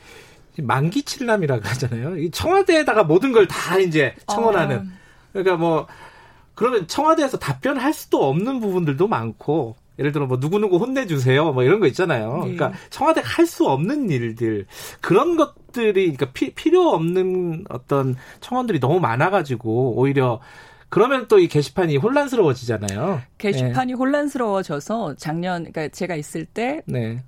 만기 칠남이라고 하잖아요. 이 청와대에다가 모든 걸 다 이제 청원하는. 어. 그러니까 뭐, 그러면 청와대에서 답변할 수도 없는 부분들도 많고, 예를 들어 뭐 누구누구 혼내주세요 뭐 이런 거 있잖아요. 네. 그러니까 청와대가 할수 없는 일들 그런 것들이 그러니까 피, 필요 없는 어떤 청원들이 너무 많아가지고 오히려 그러면 또 이 게시판이 혼란스러워지잖아요. 게시판이 네. 혼란스러워져서 작년 그러니까 제가 있을 때그 네.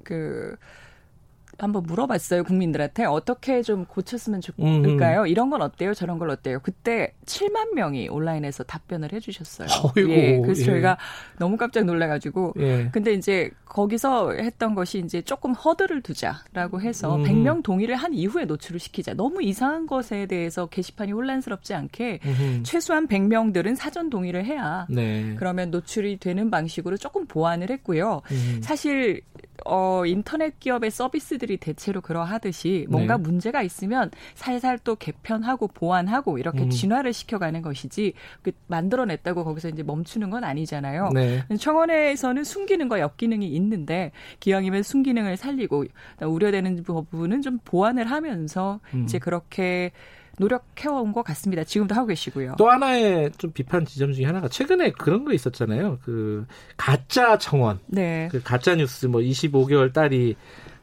한번 물어봤어요 국민들한테 어떻게 좀 고쳤으면 좋을까요? 음. 이런 건 어때요? 저런 걸 어때요? 그때 7만 명이 온라인에서 답변을 해주셨어요. 어이고, 예, 그래서 예. 저희가 너무 깜짝 놀라가지고 예. 근데 이제 거기서 했던 것이 이제 조금 허들을 두자라고 해서 음. 100명 동의를 한 이후에 노출을 시키자. 너무 이상한 것에 대해서 게시판이 혼란스럽지 않게 음. 최소한 100명들은 사전 동의를 해야 네. 그러면 노출이 되는 방식으로 조금 보완을 했고요. 음. 사실 어, 인터넷 기업의 서비스들이 대체로 그러하듯이 뭔가 네. 문제가 있으면 살살 또 개편하고 보완하고 이렇게 음. 진화를 시켜가는 것이지 그 만들어냈다고 거기서 이제 멈추는 건 아니잖아요. 네. 청원에서는 순기능과 역기능이 있는데 기왕이면 순기능을 살리고 우려되는 부분은 좀 보완을 하면서 음. 이제 그렇게 노력해온 것 같습니다. 지금도 하고 계시고요. 또 하나의 좀 비판 지점 중에 하나가 최근에 그런 거 있었잖아요. 그 가짜 청원, 네. 그 가짜 뉴스 뭐 25개월 딸이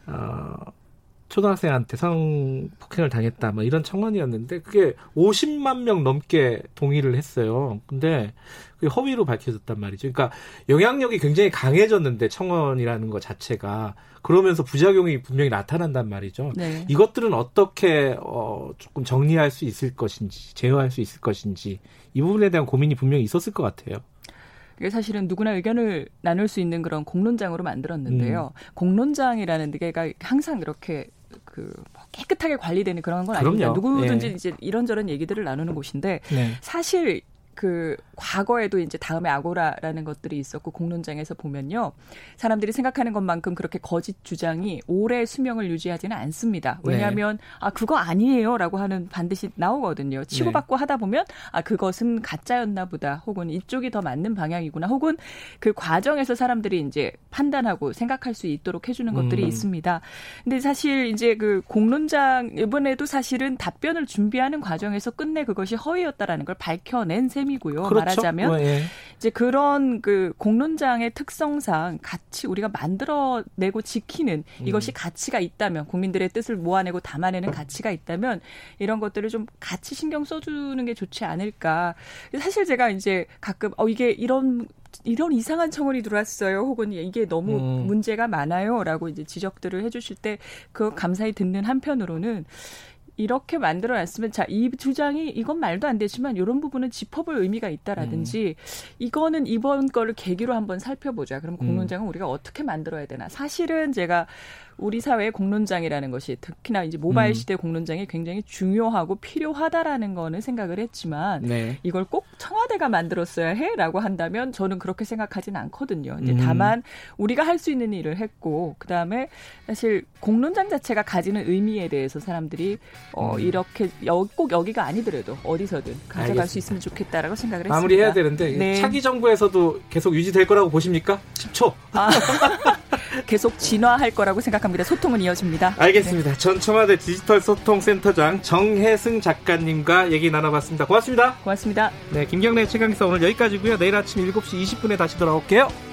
어 초등학생한테 성폭행을 당했다 뭐 이런 청원이었는데 그게 50만 명 넘게 동의를 했어요. 근데 그게 허위로 밝혀졌단 말이죠. 그러니까 영향력이 굉장히 강해졌는데 청원이라는 것 자체가 그러면서 부작용이 분명히 나타난단 말이죠. 네. 이것들은 어떻게 어 조금 정리할 수 있을 것인지 제어할 수 있을 것인지 이 부분에 대한 고민이 분명히 있었을 것 같아요. 이게 사실은 누구나 의견을 나눌 수 있는 그런 공론장으로 만들었는데요. 음. 공론장이라는 데가 항상 이렇게 그뭐 깨끗하게 관리되는 그런 건 아닙니다. 누구든지 네. 이제 이런저런 얘기들을 나누는 곳인데 네. 사실 그 과거에도 이제 다음에 아고라라는 것들이 있었고 공론장에서 보면요. 사람들이 생각하는 것만큼 그렇게 거짓 주장이 오래 수명을 유지하지는 않습니다. 네. 왜냐하면 네. 아 그거 아니에요라고 하는 반드시 나오거든요. 치고받고 네. 하다 보면 아 그것은 가짜였나 보다. 혹은 이쪽이 더 맞는 방향이구나. 혹은 그 과정에서 사람들이 이제 판단하고 생각할 수 있도록 해주는 것들이 음. 있습니다. 근데 사실 이제 그 공론장 이번에도 사실은 답변을 준비하는 과정에서 끝내 그것이 허위였다라는 걸 밝혀낸 셈. 셈이고요. 그렇죠. 말하자면 네. 이제 그런 그 공론장의 특성상 같이 우리가 만들어내고 지키는 음. 이것이 가치가 있다면 국민들의 뜻을 모아내고 담아내는 가치가 있다면 이런 것들을 좀 같이 신경 써주는 게 좋지 않을까. 사실 제가 이제 가끔 어 이게 이런 이런 이상한 청원이 들어왔어요. 혹은 이게 너무 음. 문제가 많아요 라고 이제 지적들을 해주실 때 그 감사히 듣는 한편으로는 이렇게 만들어 놨으면 자, 이 주장이 이건 말도 안 되지만 이런 부분은 짚어볼 의미가 있다라든지 음. 이거는 이번 거를 계기로 한번 살펴보자. 그럼 공론장은 음. 우리가 어떻게 만들어야 되나? 사실은 제가 우리 사회의 공론장이라는 것이 특히나 이제 모바일 음. 시대 공론장이 굉장히 중요하고 필요하다라는 거는 생각을 했지만 네. 이걸 꼭 청와대가 만들었어야 해라고 한다면 저는 그렇게 생각하지는 않거든요. 이제 음. 다만 우리가 할 수 있는 일을 했고 그다음에 사실 공론장 자체가 가지는 의미에 대해서 사람들이 어 음. 이렇게 여, 꼭 여기가 아니더라도 어디서든 가져갈 알겠습니다. 수 있으면 좋겠다라고 생각을 했습니다. 마무리해야 되는데 네. 차기 정부에서도 계속 유지될 거라고 보십니까? 10초. 아. 계속 진화할 거라고 생각합니다. 소통은 이어집니다. 알겠습니다. 네. 전 청와대 디지털 소통센터장 정혜승 작가님과 얘기 나눠봤습니다. 고맙습니다. 고맙습니다. 네, 김경래 최강기사 오늘 여기까지고요. 내일 아침 7시 20분에 다시 돌아올게요.